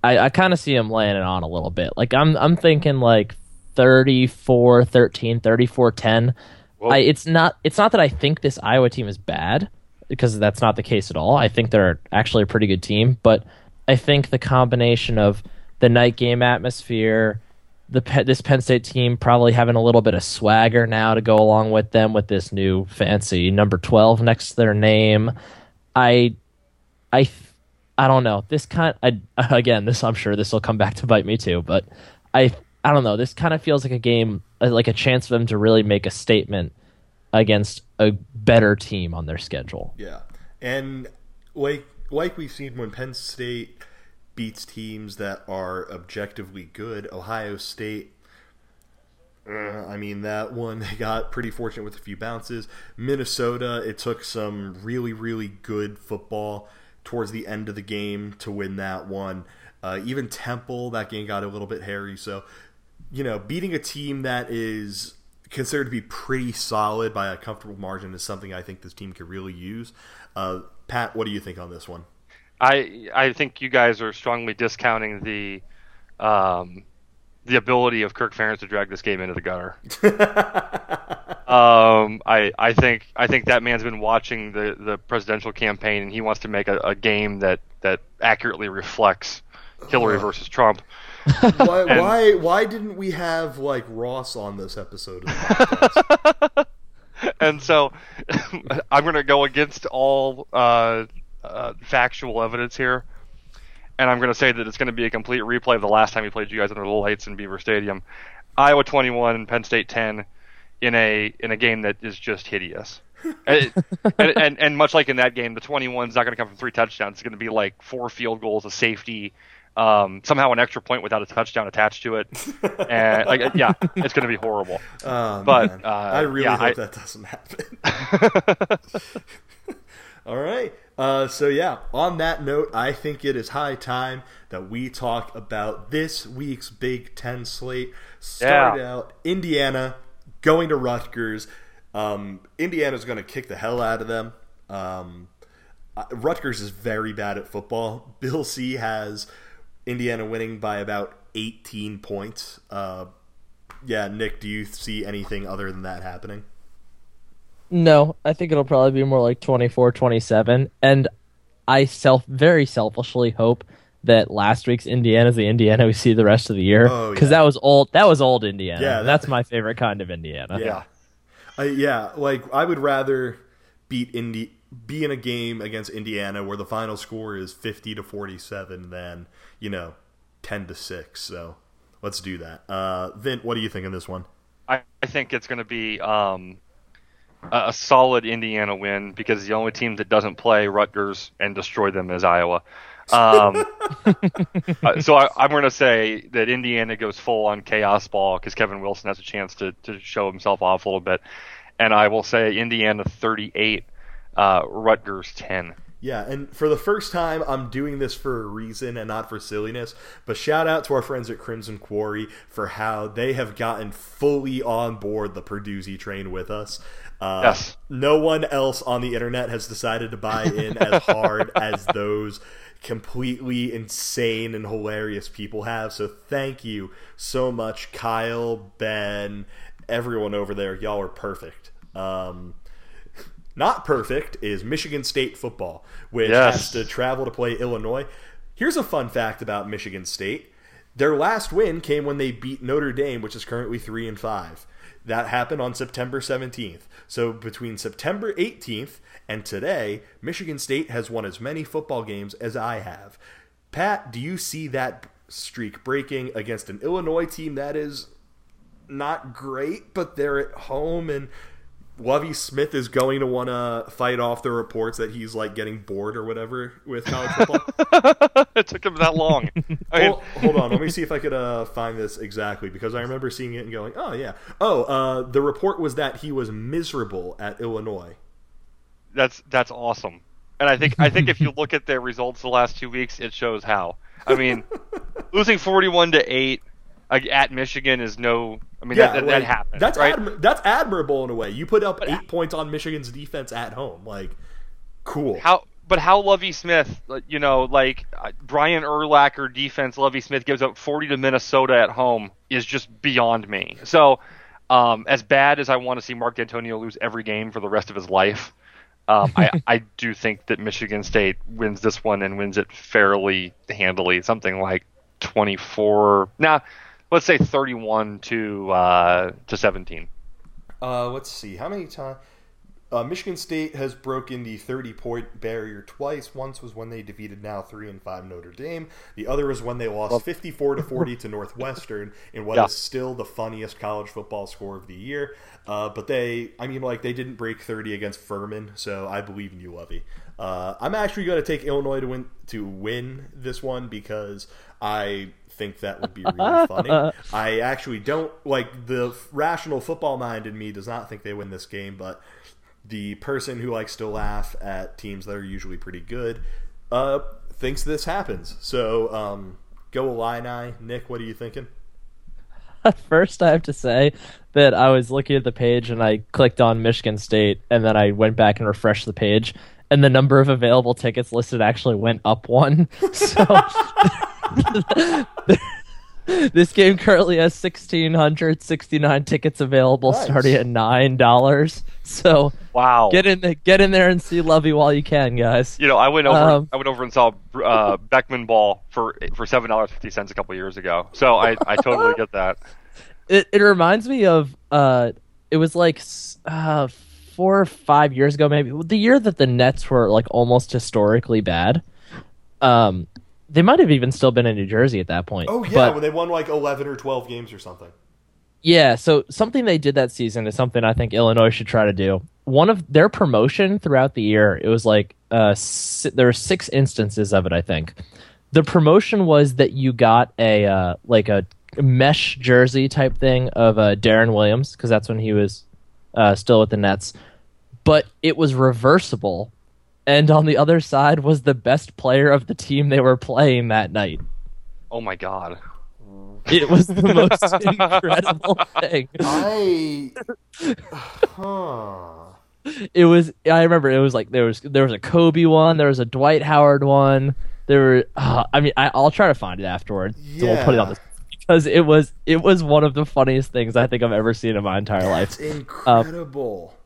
I, I kind of see them laying it on a little bit. Like I'm I'm thinking like 34-13, 34-10. I, it's not it's not that I think this Iowa team is bad because that's not the case at all. I think they're actually a pretty good team, but I think the combination of the night game atmosphere, the this Penn State team probably having a little bit of swagger now to go along with them with this new fancy number 12 next to their name. I I I don't know. This kind I again, this I'm sure this will come back to bite me too, but I I don't know. This kind of feels like a game uh, like a chance for them to really make a statement against a better team on their schedule. Yeah. And like like we've seen when Penn State beats teams that are objectively good, Ohio State uh, I mean, that one they got pretty fortunate with a few bounces. Minnesota, it took some really, really good football towards the end of the game to win that one. Uh, even Temple, that game got a little bit hairy. So, you know, beating a team that is considered to be pretty solid by a comfortable margin is something I think this team could really use. Uh, Pat, what do you think on this one? I I think you guys are strongly discounting the um, the ability of Kirk Ferentz to drag this game into the gutter. um, I I think I think that man's been watching the, the presidential campaign and he wants to make a, a game that, that accurately reflects Hillary versus Trump. why, and, why why didn't we have like Ross on this episode? and so I'm going to go against all uh, uh, factual evidence here, and I'm going to say that it's going to be a complete replay of the last time we played you guys under the lights in Beaver Stadium, Iowa 21, Penn State 10, in a in a game that is just hideous. and, and, and, and much like in that game, the 21 is not going to come from three touchdowns. It's going to be like four field goals, a safety, um, somehow an extra point without a touchdown attached to it, and like yeah, it's going to be horrible. Oh, but uh, I really yeah, hope I, that doesn't happen. All right. Uh, so yeah, on that note, I think it is high time that we talk about this week's Big Ten slate. Start Yeah. out Indiana going to Rutgers. Um, Indiana's going to kick the hell out of them. Um, Rutgers is very bad at football. Bill C has Indiana winning by about 18 points. Uh, yeah, Nick, do you see anything other than that happening? No, I think it'll probably be more like 24 27. And I self very selfishly hope that last week's Indiana is the Indiana we see the rest of the year. Oh, Because yeah. that was old that was old Indiana. Yeah, that- that's my favorite kind of Indiana. Yeah. Uh, yeah, like I would rather beat Indy be in a game against Indiana where the final score is 50 to 47 than, you know, 10 to 6. So, let's do that. Uh Vint, what do you think of this one? I, I think it's going to be um, a, a solid Indiana win because the only team that doesn't play Rutgers and destroy them is Iowa. Um, uh, so I, I'm going to say that Indiana goes full on chaos ball because Kevin Wilson has a chance to, to show himself off a little bit, and I will say Indiana 38, uh, Rutgers 10. Yeah, and for the first time, I'm doing this for a reason and not for silliness. But shout out to our friends at Crimson Quarry for how they have gotten fully on board the Purdue train with us. Uh, Yes. No one else on the internet has decided to buy in as hard as those completely insane and hilarious people have. So thank you so much, Kyle, Ben, everyone over there. Y'all are perfect. Um, not perfect is Michigan State football, which Yes. has to travel to play Illinois. Here's a fun fact about Michigan State. Their last win came when they beat Notre Dame, which is currently three and five. That happened on September 17th. So between September 18th and today, Michigan State has won as many football games as I have. Pat, do you see that streak breaking against an Illinois team that is not great, but they're at home and Lovie Smith is going to want to fight off the reports that he's like getting bored or whatever with college football. it took him that long. I mean... hold, hold, on, let me see if I could uh, find this exactly because I remember seeing it and going, "Oh yeah, oh." Uh, the report was that he was miserable at Illinois. That's that's awesome, and I think I think if you look at their results the last two weeks, it shows how. I mean, losing forty-one to eight at Michigan is no. I mean, yeah, that, that, like, that happened. That's right? admi- that's admirable in a way. You put up but eight points on Michigan's defense at home, like cool. How? But how Lovie Smith, you know, like uh, Brian Urlacher defense, Lovie Smith gives up 40 to Minnesota at home is just beyond me. So, um, as bad as I want to see Mark Dantonio lose every game for the rest of his life, um, I, I do think that Michigan State wins this one and wins it fairly handily, something like 24. Now, let's say 31 to uh, to 17. Uh, let's see how many times. Uh, Michigan State has broken the 30 point barrier twice. Once was when they defeated now 3 and 5 Notre Dame. The other was when they lost 54 to 40 to Northwestern in what yeah. is still the funniest college football score of the year. Uh, but they, I mean, like, they didn't break 30 against Furman, so I believe in you, Lovie. Uh, I'm actually going to take Illinois to win to win this one because I think that would be really funny. I actually don't like the rational football mind in me does not think they win this game, but the person who likes to laugh at teams that are usually pretty good uh, thinks this happens. So um, go Illini. Nick, what are you thinking? First, I have to say that I was looking at the page and I clicked on Michigan State, and then I went back and refreshed the page, and the number of available tickets listed actually went up one. So this game currently has 1,669 tickets available, nice. starting at nine dollars. So wow, get in the, get in there and see lovey while you can, guys. You know, I went over um, I went over and saw uh, Beckman ball for for seven dollars fifty cents a couple years ago. So I I totally get that. It it reminds me of uh, it was like uh four or five years ago, maybe the year that the Nets were like almost historically bad. Um, they might have even still been in New Jersey at that point. Oh yeah, but, when they won like eleven or twelve games or something. Yeah, so something they did that season is something I think Illinois should try to do. One of their promotion throughout the year, it was like uh, si- there were six instances of it. I think the promotion was that you got a uh, like a mesh jersey type thing of uh, Deron Williams because that's when he was uh, still with the Nets, but it was reversible and on the other side was the best player of the team they were playing that night. Oh my god. It was the most incredible thing. I huh. It was I remember it was like there was there was a Kobe one, there was a Dwight Howard one. There were uh, I mean I, will try to find it afterwards. Yeah. So we'll put it on this because it was it was one of the funniest things I think I've ever seen in my entire That's life. Incredible. Um,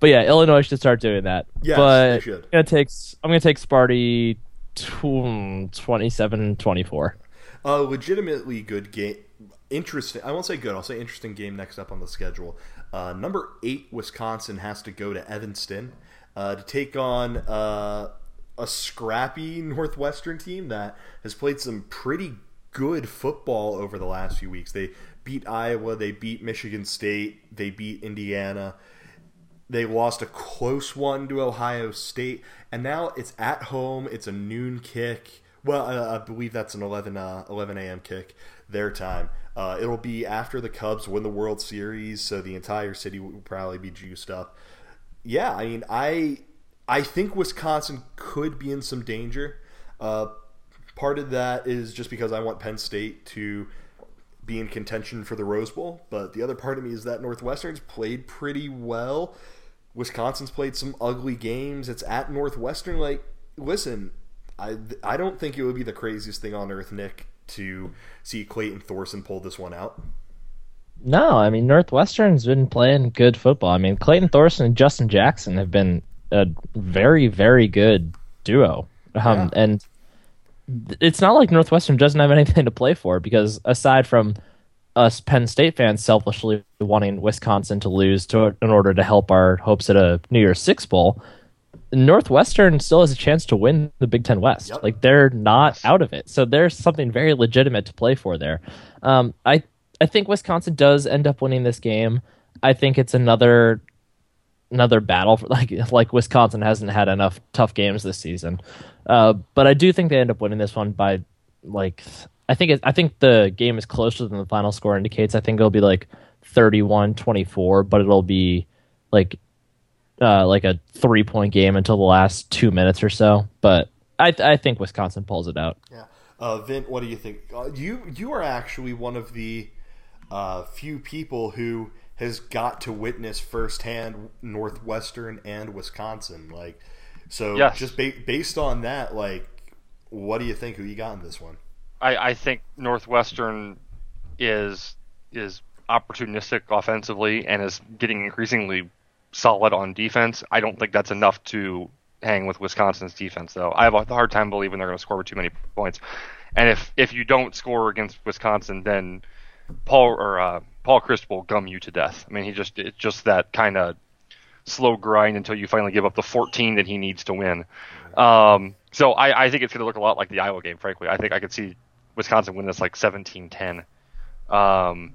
but yeah, Illinois should start doing that. Yes, but they should. I'm gonna take I'm gonna take Sparty 27-24. A legitimately good game. Interesting. I won't say good. I'll say interesting game next up on the schedule. Uh, number eight, Wisconsin has to go to Evanston uh, to take on uh, a scrappy Northwestern team that has played some pretty good football over the last few weeks. They beat Iowa, they beat Michigan State, they beat Indiana. They lost a close one to Ohio State, and now it's at home. It's a noon kick. Well, uh, I believe that's an 11, uh, 11 a.m. kick their time. Uh, it'll be after the Cubs win the World Series, so the entire city will probably be juiced up. Yeah, I mean, I I think Wisconsin could be in some danger. Uh, part of that is just because I want Penn State to be in contention for the Rose Bowl, but the other part of me is that Northwestern's played pretty well. Wisconsin's played some ugly games. It's at Northwestern. Like, listen, I I don't think it would be the craziest thing on earth, Nick, to see Clayton Thorson pull this one out. No, I mean Northwestern's been playing good football. I mean Clayton Thorson and Justin Jackson have been a very very good duo, um, yeah. and it's not like Northwestern doesn't have anything to play for because aside from us Penn State fans selfishly wanting Wisconsin to lose to, in order to help our hopes at a New Year's Six bowl, Northwestern still has a chance to win the Big Ten West. Yep. Like they're not out of it, so there's something very legitimate to play for there. Um, I I think Wisconsin does end up winning this game. I think it's another another battle for like like Wisconsin hasn't had enough tough games this season. Uh, but I do think they end up winning this one by like I think it, I think the game is closer than the final score indicates. I think it'll be like 31-24, but it'll be like uh, like a three point game until the last two minutes or so. But I I think Wisconsin pulls it out. Yeah, uh, Vint, what do you think? Uh, you you are actually one of the uh, few people who has got to witness firsthand Northwestern and Wisconsin. Like, so Yes. just ba- based on that, like, what do you think? Who you got in this one? I, I think Northwestern is is opportunistic offensively and is getting increasingly solid on defense. I don't think that's enough to hang with Wisconsin's defense, though. I have a hard time believing they're going to score too many points. And if if you don't score against Wisconsin, then Paul or uh, Paul Chryst will gum you to death. I mean, he just it's just that kind of slow grind until you finally give up the 14 that he needs to win. Um, so I, I think it's going to look a lot like the Iowa game. Frankly, I think I could see Wisconsin win this like 17-10. Um,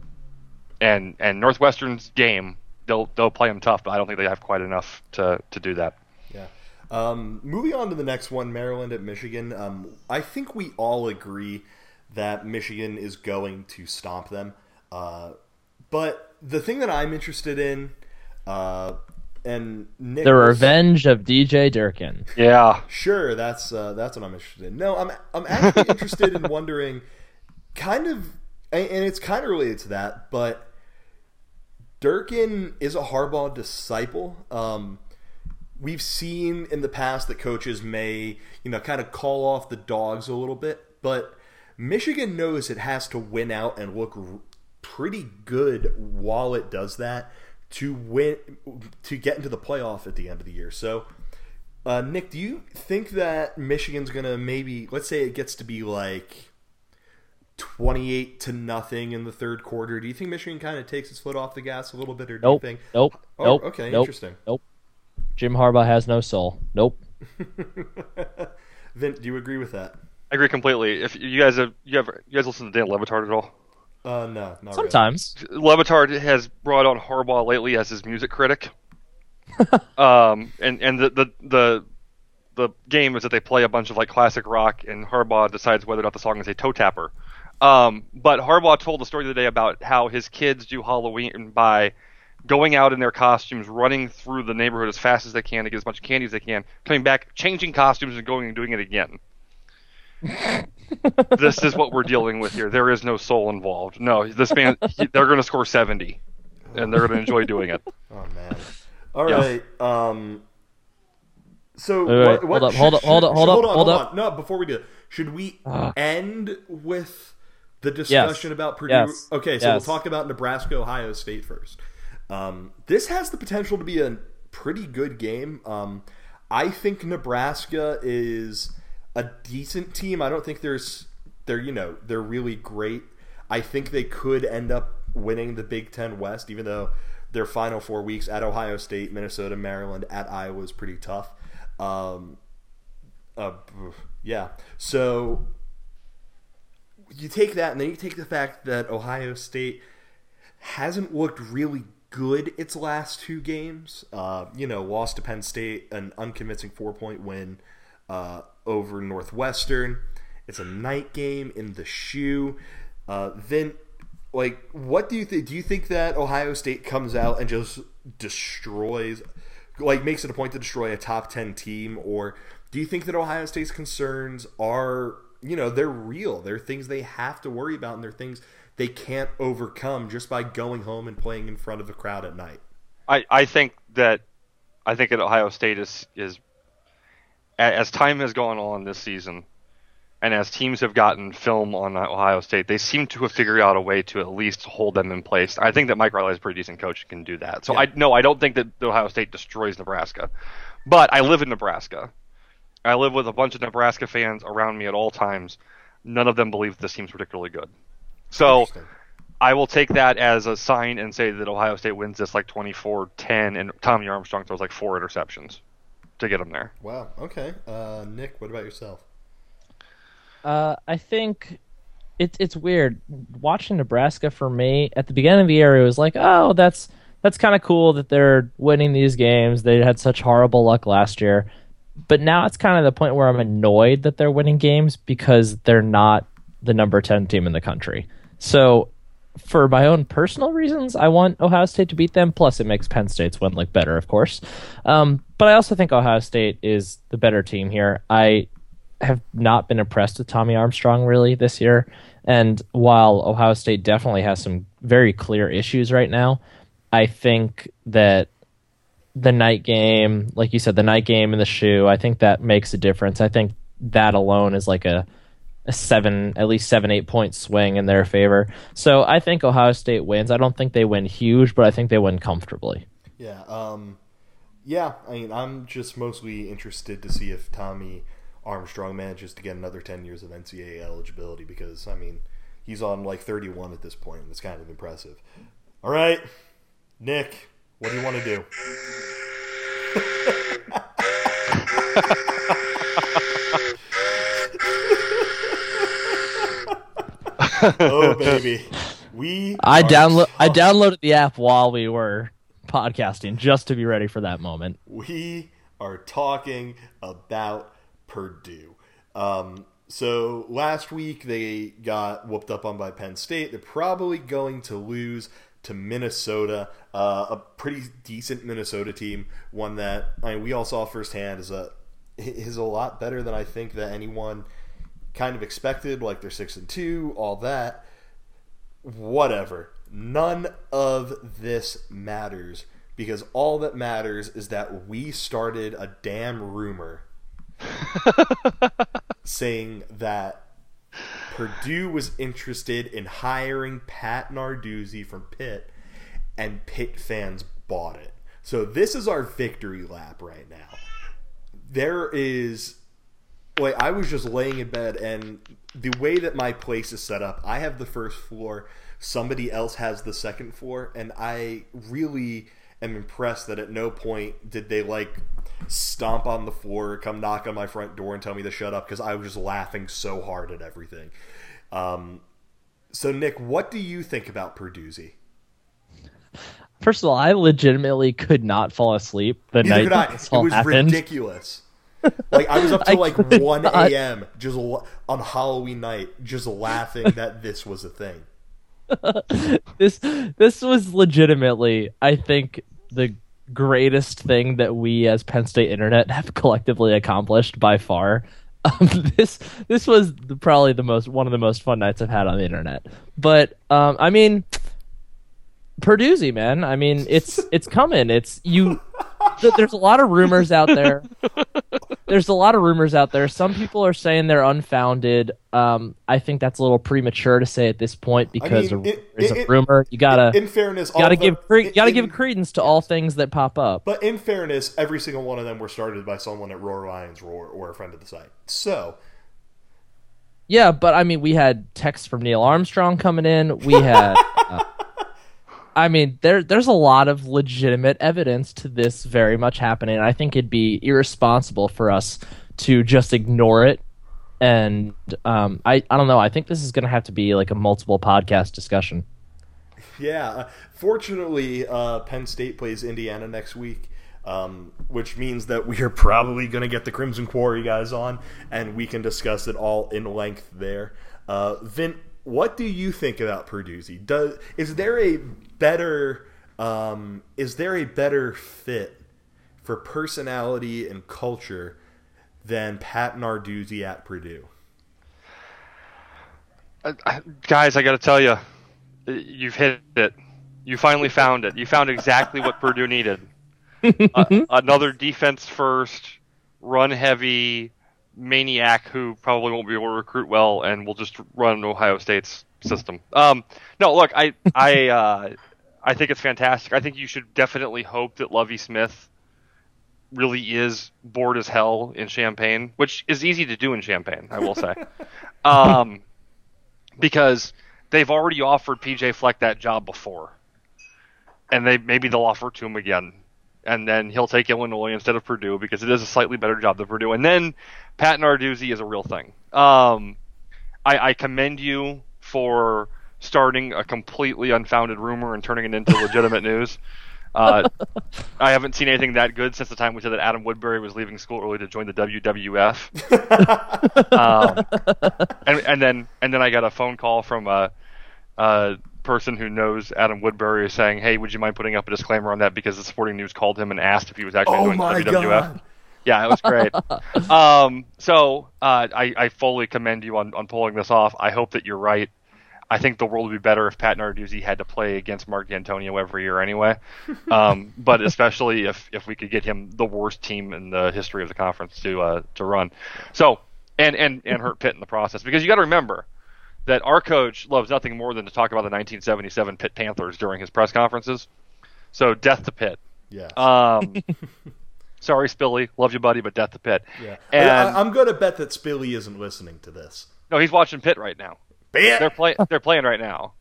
and and Northwestern's game, they'll they'll play them tough, but I don't think they have quite enough to to do that. Yeah. Um, moving on to the next one, Maryland at Michigan. Um, I think we all agree that Michigan is going to stomp them. Uh, but the thing that I'm interested in, uh, and Nick The was- revenge of DJ Durkin. Yeah, Sure, that's uh, that's what I'm interested in. No, I'm I'm actually interested in wondering, kind of, and and it's kind of related to that, but Durkin is a Harbaugh disciple. Um, we've seen in the past that coaches may, you know, kind of call off the dogs a little bit, but Michigan knows it has to win out and look pretty good while it does that to win to get into the playoff at the end of the year. So. Uh, Nick, do you think that Michigan's gonna maybe let's say it gets to be like twenty-eight to nothing in the third quarter? Do you think Michigan kind of takes its foot off the gas a little bit, or do Nope. you think? Nope. Oh, nope. okay, nope, interesting. Nope. Jim Harbaugh has no soul. Nope. Vint, do you agree with that? I agree completely. If you guys have you ever you guys listen to Dan Le Batard at all? Uh, no, not really. Sometimes. Le Batard has brought on Harbaugh lately as his music critic. um, and and the, the the the game is that they play a bunch of like classic rock, and Harbaugh decides whether or not the song is a toe tapper. Um, but Harbaugh told the story today about how his kids do Halloween by going out in their costumes, running through the neighborhood as fast as they can to get as much candy as they can, coming back, changing costumes, and going and doing it again. this is what we're dealing with here. There is no soul involved. No, this man, he- they're going to score 70, and they're going to enjoy doing it. Oh man. All Yeah. right. Um. So Wait, wait, what, what hold up, should- hold up, hold should- up, hold should- up, on, hold hold up. on. No, before we do, it, should we Ah. end with the discussion about Purdue? Yes. Okay, so Yes. we'll talk about Nebraska, Ohio State first. Um, this has the potential to be a pretty good game. Um, I think Nebraska is a decent team. I don't think there's they're you know they're really great. I think they could end up winning the Big Ten West, even though their final four weeks at Ohio State, Minnesota, Maryland, at Iowa is pretty tough. Um, uh, yeah, so you take that, and then you take the fact that Ohio State hasn't looked really good its last two games. Uh, you know, lost to Penn State, an unconvincing four point win uh, over Northwestern. It's a night game in the shoe. Uh, then, like, what do you think? Do you think that Ohio State comes out and just destroys, like, makes it a point to destroy a top 10 team? Or do you think that Ohio State's concerns are, you know, they're real? They're things they have to worry about, and they're things they can't overcome just by going home and playing in front of a crowd at night. I, I think that I think that Ohio State is is as time has gone on this season, and as teams have gotten film on Ohio State, they seem to have figured out a way to at least hold them in place. I think that Mike Riley is a pretty decent coach and can do that. So Yeah. I no, I don't think that Ohio State destroys Nebraska, but I live in Nebraska, I live with a bunch of Nebraska fans around me at all times. None of them believe this team's particularly good. So I will take that as a sign and say that Ohio State wins this like 24-10, and Tommy Armstrong throws like four interceptions to get them there. Wow. Okay. Uh, Nick, what about yourself? Uh, I think it's it's weird watching Nebraska for me at the beginning of the year. It was like, oh, that's that's kind of cool that they're winning these games. They had such horrible luck last year, but now it's kind of the point where I'm annoyed that they're winning games because they're not the number ten team in the country. So for my own personal reasons, I want Ohio State to beat them. Plus, it makes Penn State's win look better, of course. Um, but I also think Ohio State is the better team here. I have not been impressed with Tommy Armstrong really this year. And while Ohio State definitely has some very clear issues right now, I think that the night game, like you said, the night game and the shoe, I think that makes a difference. I think that alone is like a a seven, at least seven, eight point swing in their favor. So I think Ohio State wins. I don't think they win huge, but I think they win comfortably. Yeah. Um, yeah. I mean, I'm just mostly interested to see if Tommy Armstrong manages to get another 10 years of NCAA eligibility because, I mean, he's on like 31 at this point, and it's kind of impressive. All right, Nick, what do you want to do? oh baby, we. I download. I downloaded the app while we were podcasting just to be ready for that moment. We are talking about Purdue. Um, so last week they got whooped up on by Penn State. They're probably going to lose to Minnesota, uh, a pretty decent Minnesota team. One that I mean, we all saw firsthand is a is a lot better than I think that anyone kind of expected. Like they're six and two, all that. Whatever. None of this matters because all that matters is that we started a damn rumor saying that Purdue was interested in hiring Pat Narduzzi from Pitt, and Pitt fans bought it. So this is our victory lap right now. There is, like, I was just laying in bed, and the way that my place is set up, I have the first floor, somebody else has the second floor, and I really am impressed that at no point did they like stomp on the floor, come knock on my front door, and tell me to shut up because I was just laughing so hard at everything. Um, so, Nick, what do you think about Purduzzi? First of all, I legitimately could not fall asleep the Neither night this It all was happened. ridiculous. Like I was up till like one not. a.m. just on Halloween night, just laughing that this was a thing. this this was legitimately, I think, the greatest thing that we as Penn State Internet have collectively accomplished by far. Um, this this was the, probably the most one of the most fun nights I've had on the internet. But um, I mean, Purduzzi, man. I mean, it's it's coming. It's you. Th- There's a lot of rumors out there. There's a lot of rumors out there. Some people are saying they're unfounded. Um, I think that's a little premature to say at this point because mean, a it- rumor it- a rumor. You gotta In fairness, all gotta give them- cre- gotta in- give credence to all things that pop up. But in fairness, every single one of them were started by someone at Roar Lions Roar or a friend of the site. So Yeah, but I mean, we had texts from Neil Armstrong coming in. We had, I mean, there there's a lot of legitimate evidence to this very much happening. I think it'd be irresponsible for us to just ignore it. And um, I I don't know. I think this is going to have to be like a multiple podcast discussion. Yeah, fortunately, uh, Penn State plays Indiana next week, um, which means that we are probably going to get the Crimson Quarry guys on, and we can discuss it all in length there. Uh, Vin, what do you think about Purduzzi? Does is there a better um, is there a better fit for personality and culture than Pat Narduzzi at Purdue? Uh, guys, I got to tell you, you've hit it. You finally found it. You found exactly what Purdue needed. Uh, another defense first, run heavy maniac who probably won't be able to recruit well and will just run Ohio State's system. Um, no, look, I I uh, I think it's fantastic. I think you should definitely hope that Lovie Smith really is bored as hell in Champaign, which is easy to do in Champaign, I will say, um, because they've already offered PJ Fleck that job before, and they maybe they'll offer it to him again, and then he'll take Illinois instead of Purdue because it is a slightly better job than Purdue, and then Pat Narduzzi is a real thing. Um, I, I commend you for starting a completely unfounded rumor and turning it into legitimate news. Uh, I haven't seen anything that good since the time we said that Adam Woodbury was leaving school early to join the WWF. um, and, and then and then I got a phone call from a, a person who knows Adam Woodbury is saying, "Hey, would you mind putting up a disclaimer on that because the Sporting News called him and asked if he was actually Oh joining the WWF." God. Yeah, it was great. um, so uh, I, I fully commend you on, on pulling this off. I hope that you're right. I think the world would be better if Pat Narduzzi had to play against Mark Dantonio every year anyway. Um, but especially if, if we could get him the worst team in the history of the conference to uh, to run. So and, and, and hurt Pitt in the process. Because you got to remember that our coach loves nothing more than to talk about the 1977 Pitt Panthers during his press conferences. So death to Pitt. Yes. Um, sorry, Spilly. Love you, buddy, but death to Pitt. yeah. And I, am going to bet that Spilly isn't listening to this. no, he's watching Pitt right now. Bet. They're playing. They're playing right now.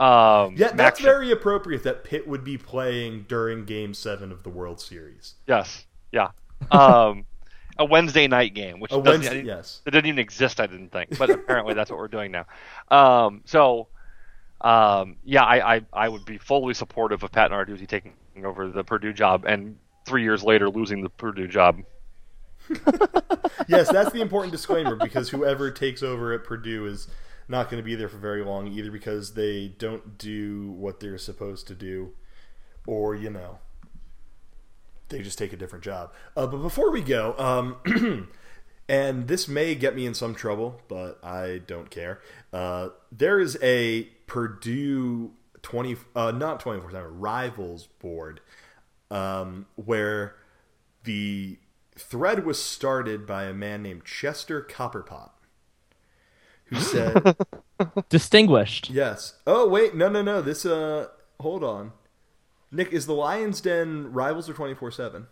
Um, Yeah, that's Max- very appropriate that Pitt would be playing during Game Seven of the World Series. Yes. Yeah. Um, a Wednesday night game, which A doesn't, Wednesday, I didn't- yes. it didn't even exist. I didn't think, but apparently that's what we're doing now. Um, so, um, yeah, I, I I would be fully supportive of Pat Narduzzi taking over the Purdue job and three years later losing the Purdue job. yes, that's the important disclaimer because whoever takes over at Purdue is not going to be there for very long, either because they don't do what they're supposed to do, or you know, they just take a different job. Uh, but before we go, um, and this may get me in some trouble, but I don't care. Uh, there is a Purdue twenty, uh, not twenty four seven rivals board, um, where the thread was started by a man named Chester Copperpot, who said, Distinguished. "Yes. Oh wait, no, no, no. This uh, hold on. Nick, is the Lions Den rivals or twenty four seven?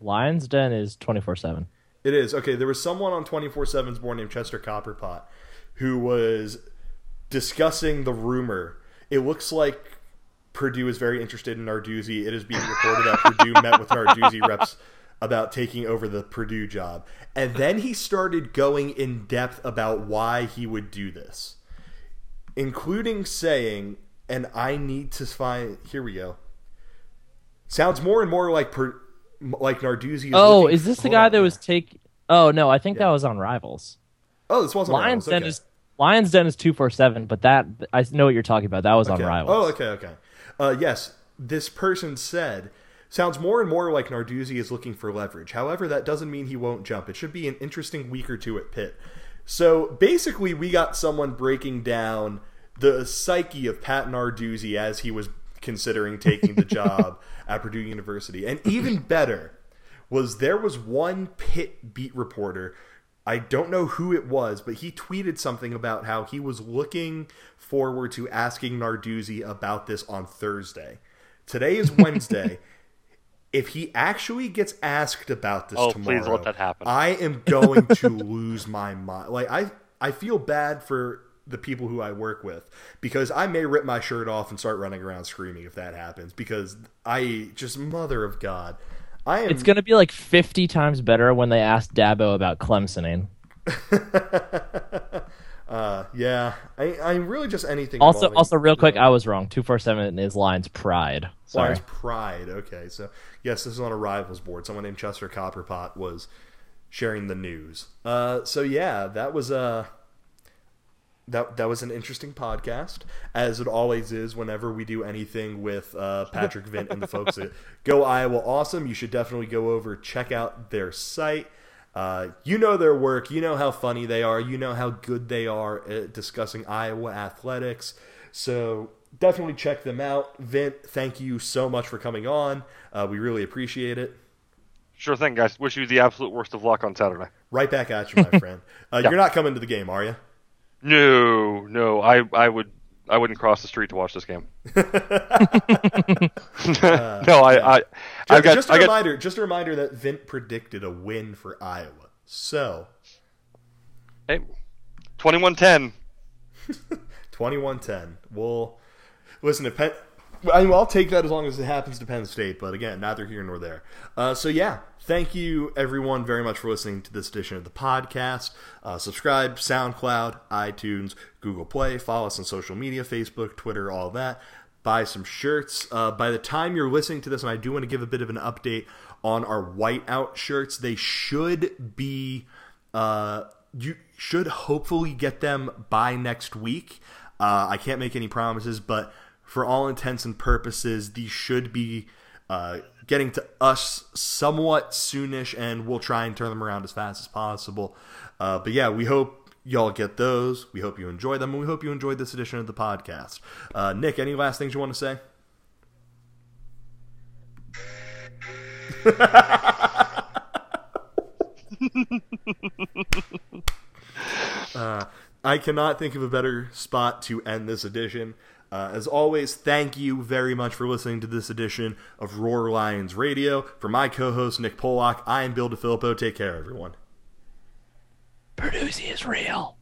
Lions Den is 24 7. It is okay. There was someone on twenty four 7's board named Chester Copperpot who was discussing the rumor. It looks like Purdue is very interested in Narduzzi. It is being reported that Purdue met with Narduzzi reps about taking over the Purdue job, and then he started going in depth about why he would do this, including saying, "And I need to find." Here we go. Sounds more and more like per, like Narduzzi. Is Oh, looking- is this the guy that yeah. was take? Oh no, I think Yeah. that was on Rivals. Oh, this wasn't Lions Rivals, Den okay. is Lions Den is two four seven, but that I know what you're talking about. That was Okay. on Rivals. Oh, okay, okay. Uh, yes, this person said, sounds more and more like Narduzzi is looking for leverage. However, that doesn't mean he won't jump. It should be an interesting week or two at Pitt. So basically, we got someone breaking down the psyche of Pat Narduzzi as he was considering taking the job at Purdue University. And even better was there was one Pitt beat reporter I don't know who it was, but he tweeted something about how he was looking forward to asking Narduzzi about this on Thursday. Today is Wednesday. if he actually gets asked about this Oh, tomorrow, please let that happen. I am going to lose my mind. Like I, I feel bad for the people who I work with because I may rip my shirt off and start running around screaming if that happens because I just mother of God. I am It's gonna be like fifty times better when they ask Dabo about Clemsoning. uh, yeah, I, I really just anything. Also, involving- also, real quick, I was wrong. Two four seven is Lions Pride. Sorry. Lions Pride. Okay, so yes, this is on a rivals board. Someone named Chester Copperpot was sharing the news. Uh, so yeah, that was uh that that was an interesting podcast, as it always is. Whenever we do anything with uh, Patrick Vint and the folks at Go Iowa Awesome, you should definitely go over check out their site. Uh, you know their work. You know how funny they are. You know how good they are at discussing Iowa athletics. So definitely check them out. Vint, thank you so much for coming on. Uh, we really appreciate it. Sure thing, guys. Wish you the absolute worst of luck on Saturday. Right back at you, my friend. Uh, You're not coming to the game, are you? No, no. I I would I wouldn't cross the street to watch this game. no, I, I, I've got, just a I got, reminder. Just a reminder that Vint predicted a win for Iowa. So hey, 21-10. 21-10. We'll listen. If Penn, I mean, I'll take that as long as it happens to Penn State. But again, neither here nor there. Uh, so yeah, thank you everyone very much for listening to this edition of the podcast. Uh, subscribe, SoundCloud, iTunes, Google Play. Follow us on social media: Facebook, Twitter, all that. Buy some shirts. Uh, by the time you're listening to this, and I do want to give a bit of an update on our whiteout shirts. They should be. Uh, you should hopefully get them by next week. Uh, I can't make any promises, but for all intents and purposes, these should be uh, getting to us somewhat soonish, and we'll try and turn them around as fast as possible. Uh, but yeah, we hope y'all get those. We hope you enjoy them, and we hope you enjoyed this edition of the podcast. Uh, Nick, any last things you want to say? uh, I cannot think of a better spot to end this edition. Uh, as always, thank you very much for listening to this edition of Roar Lions Radio. For my co host, Nick Pollock, I am Bill DeFilippo. Take care, everyone. Purdue is real.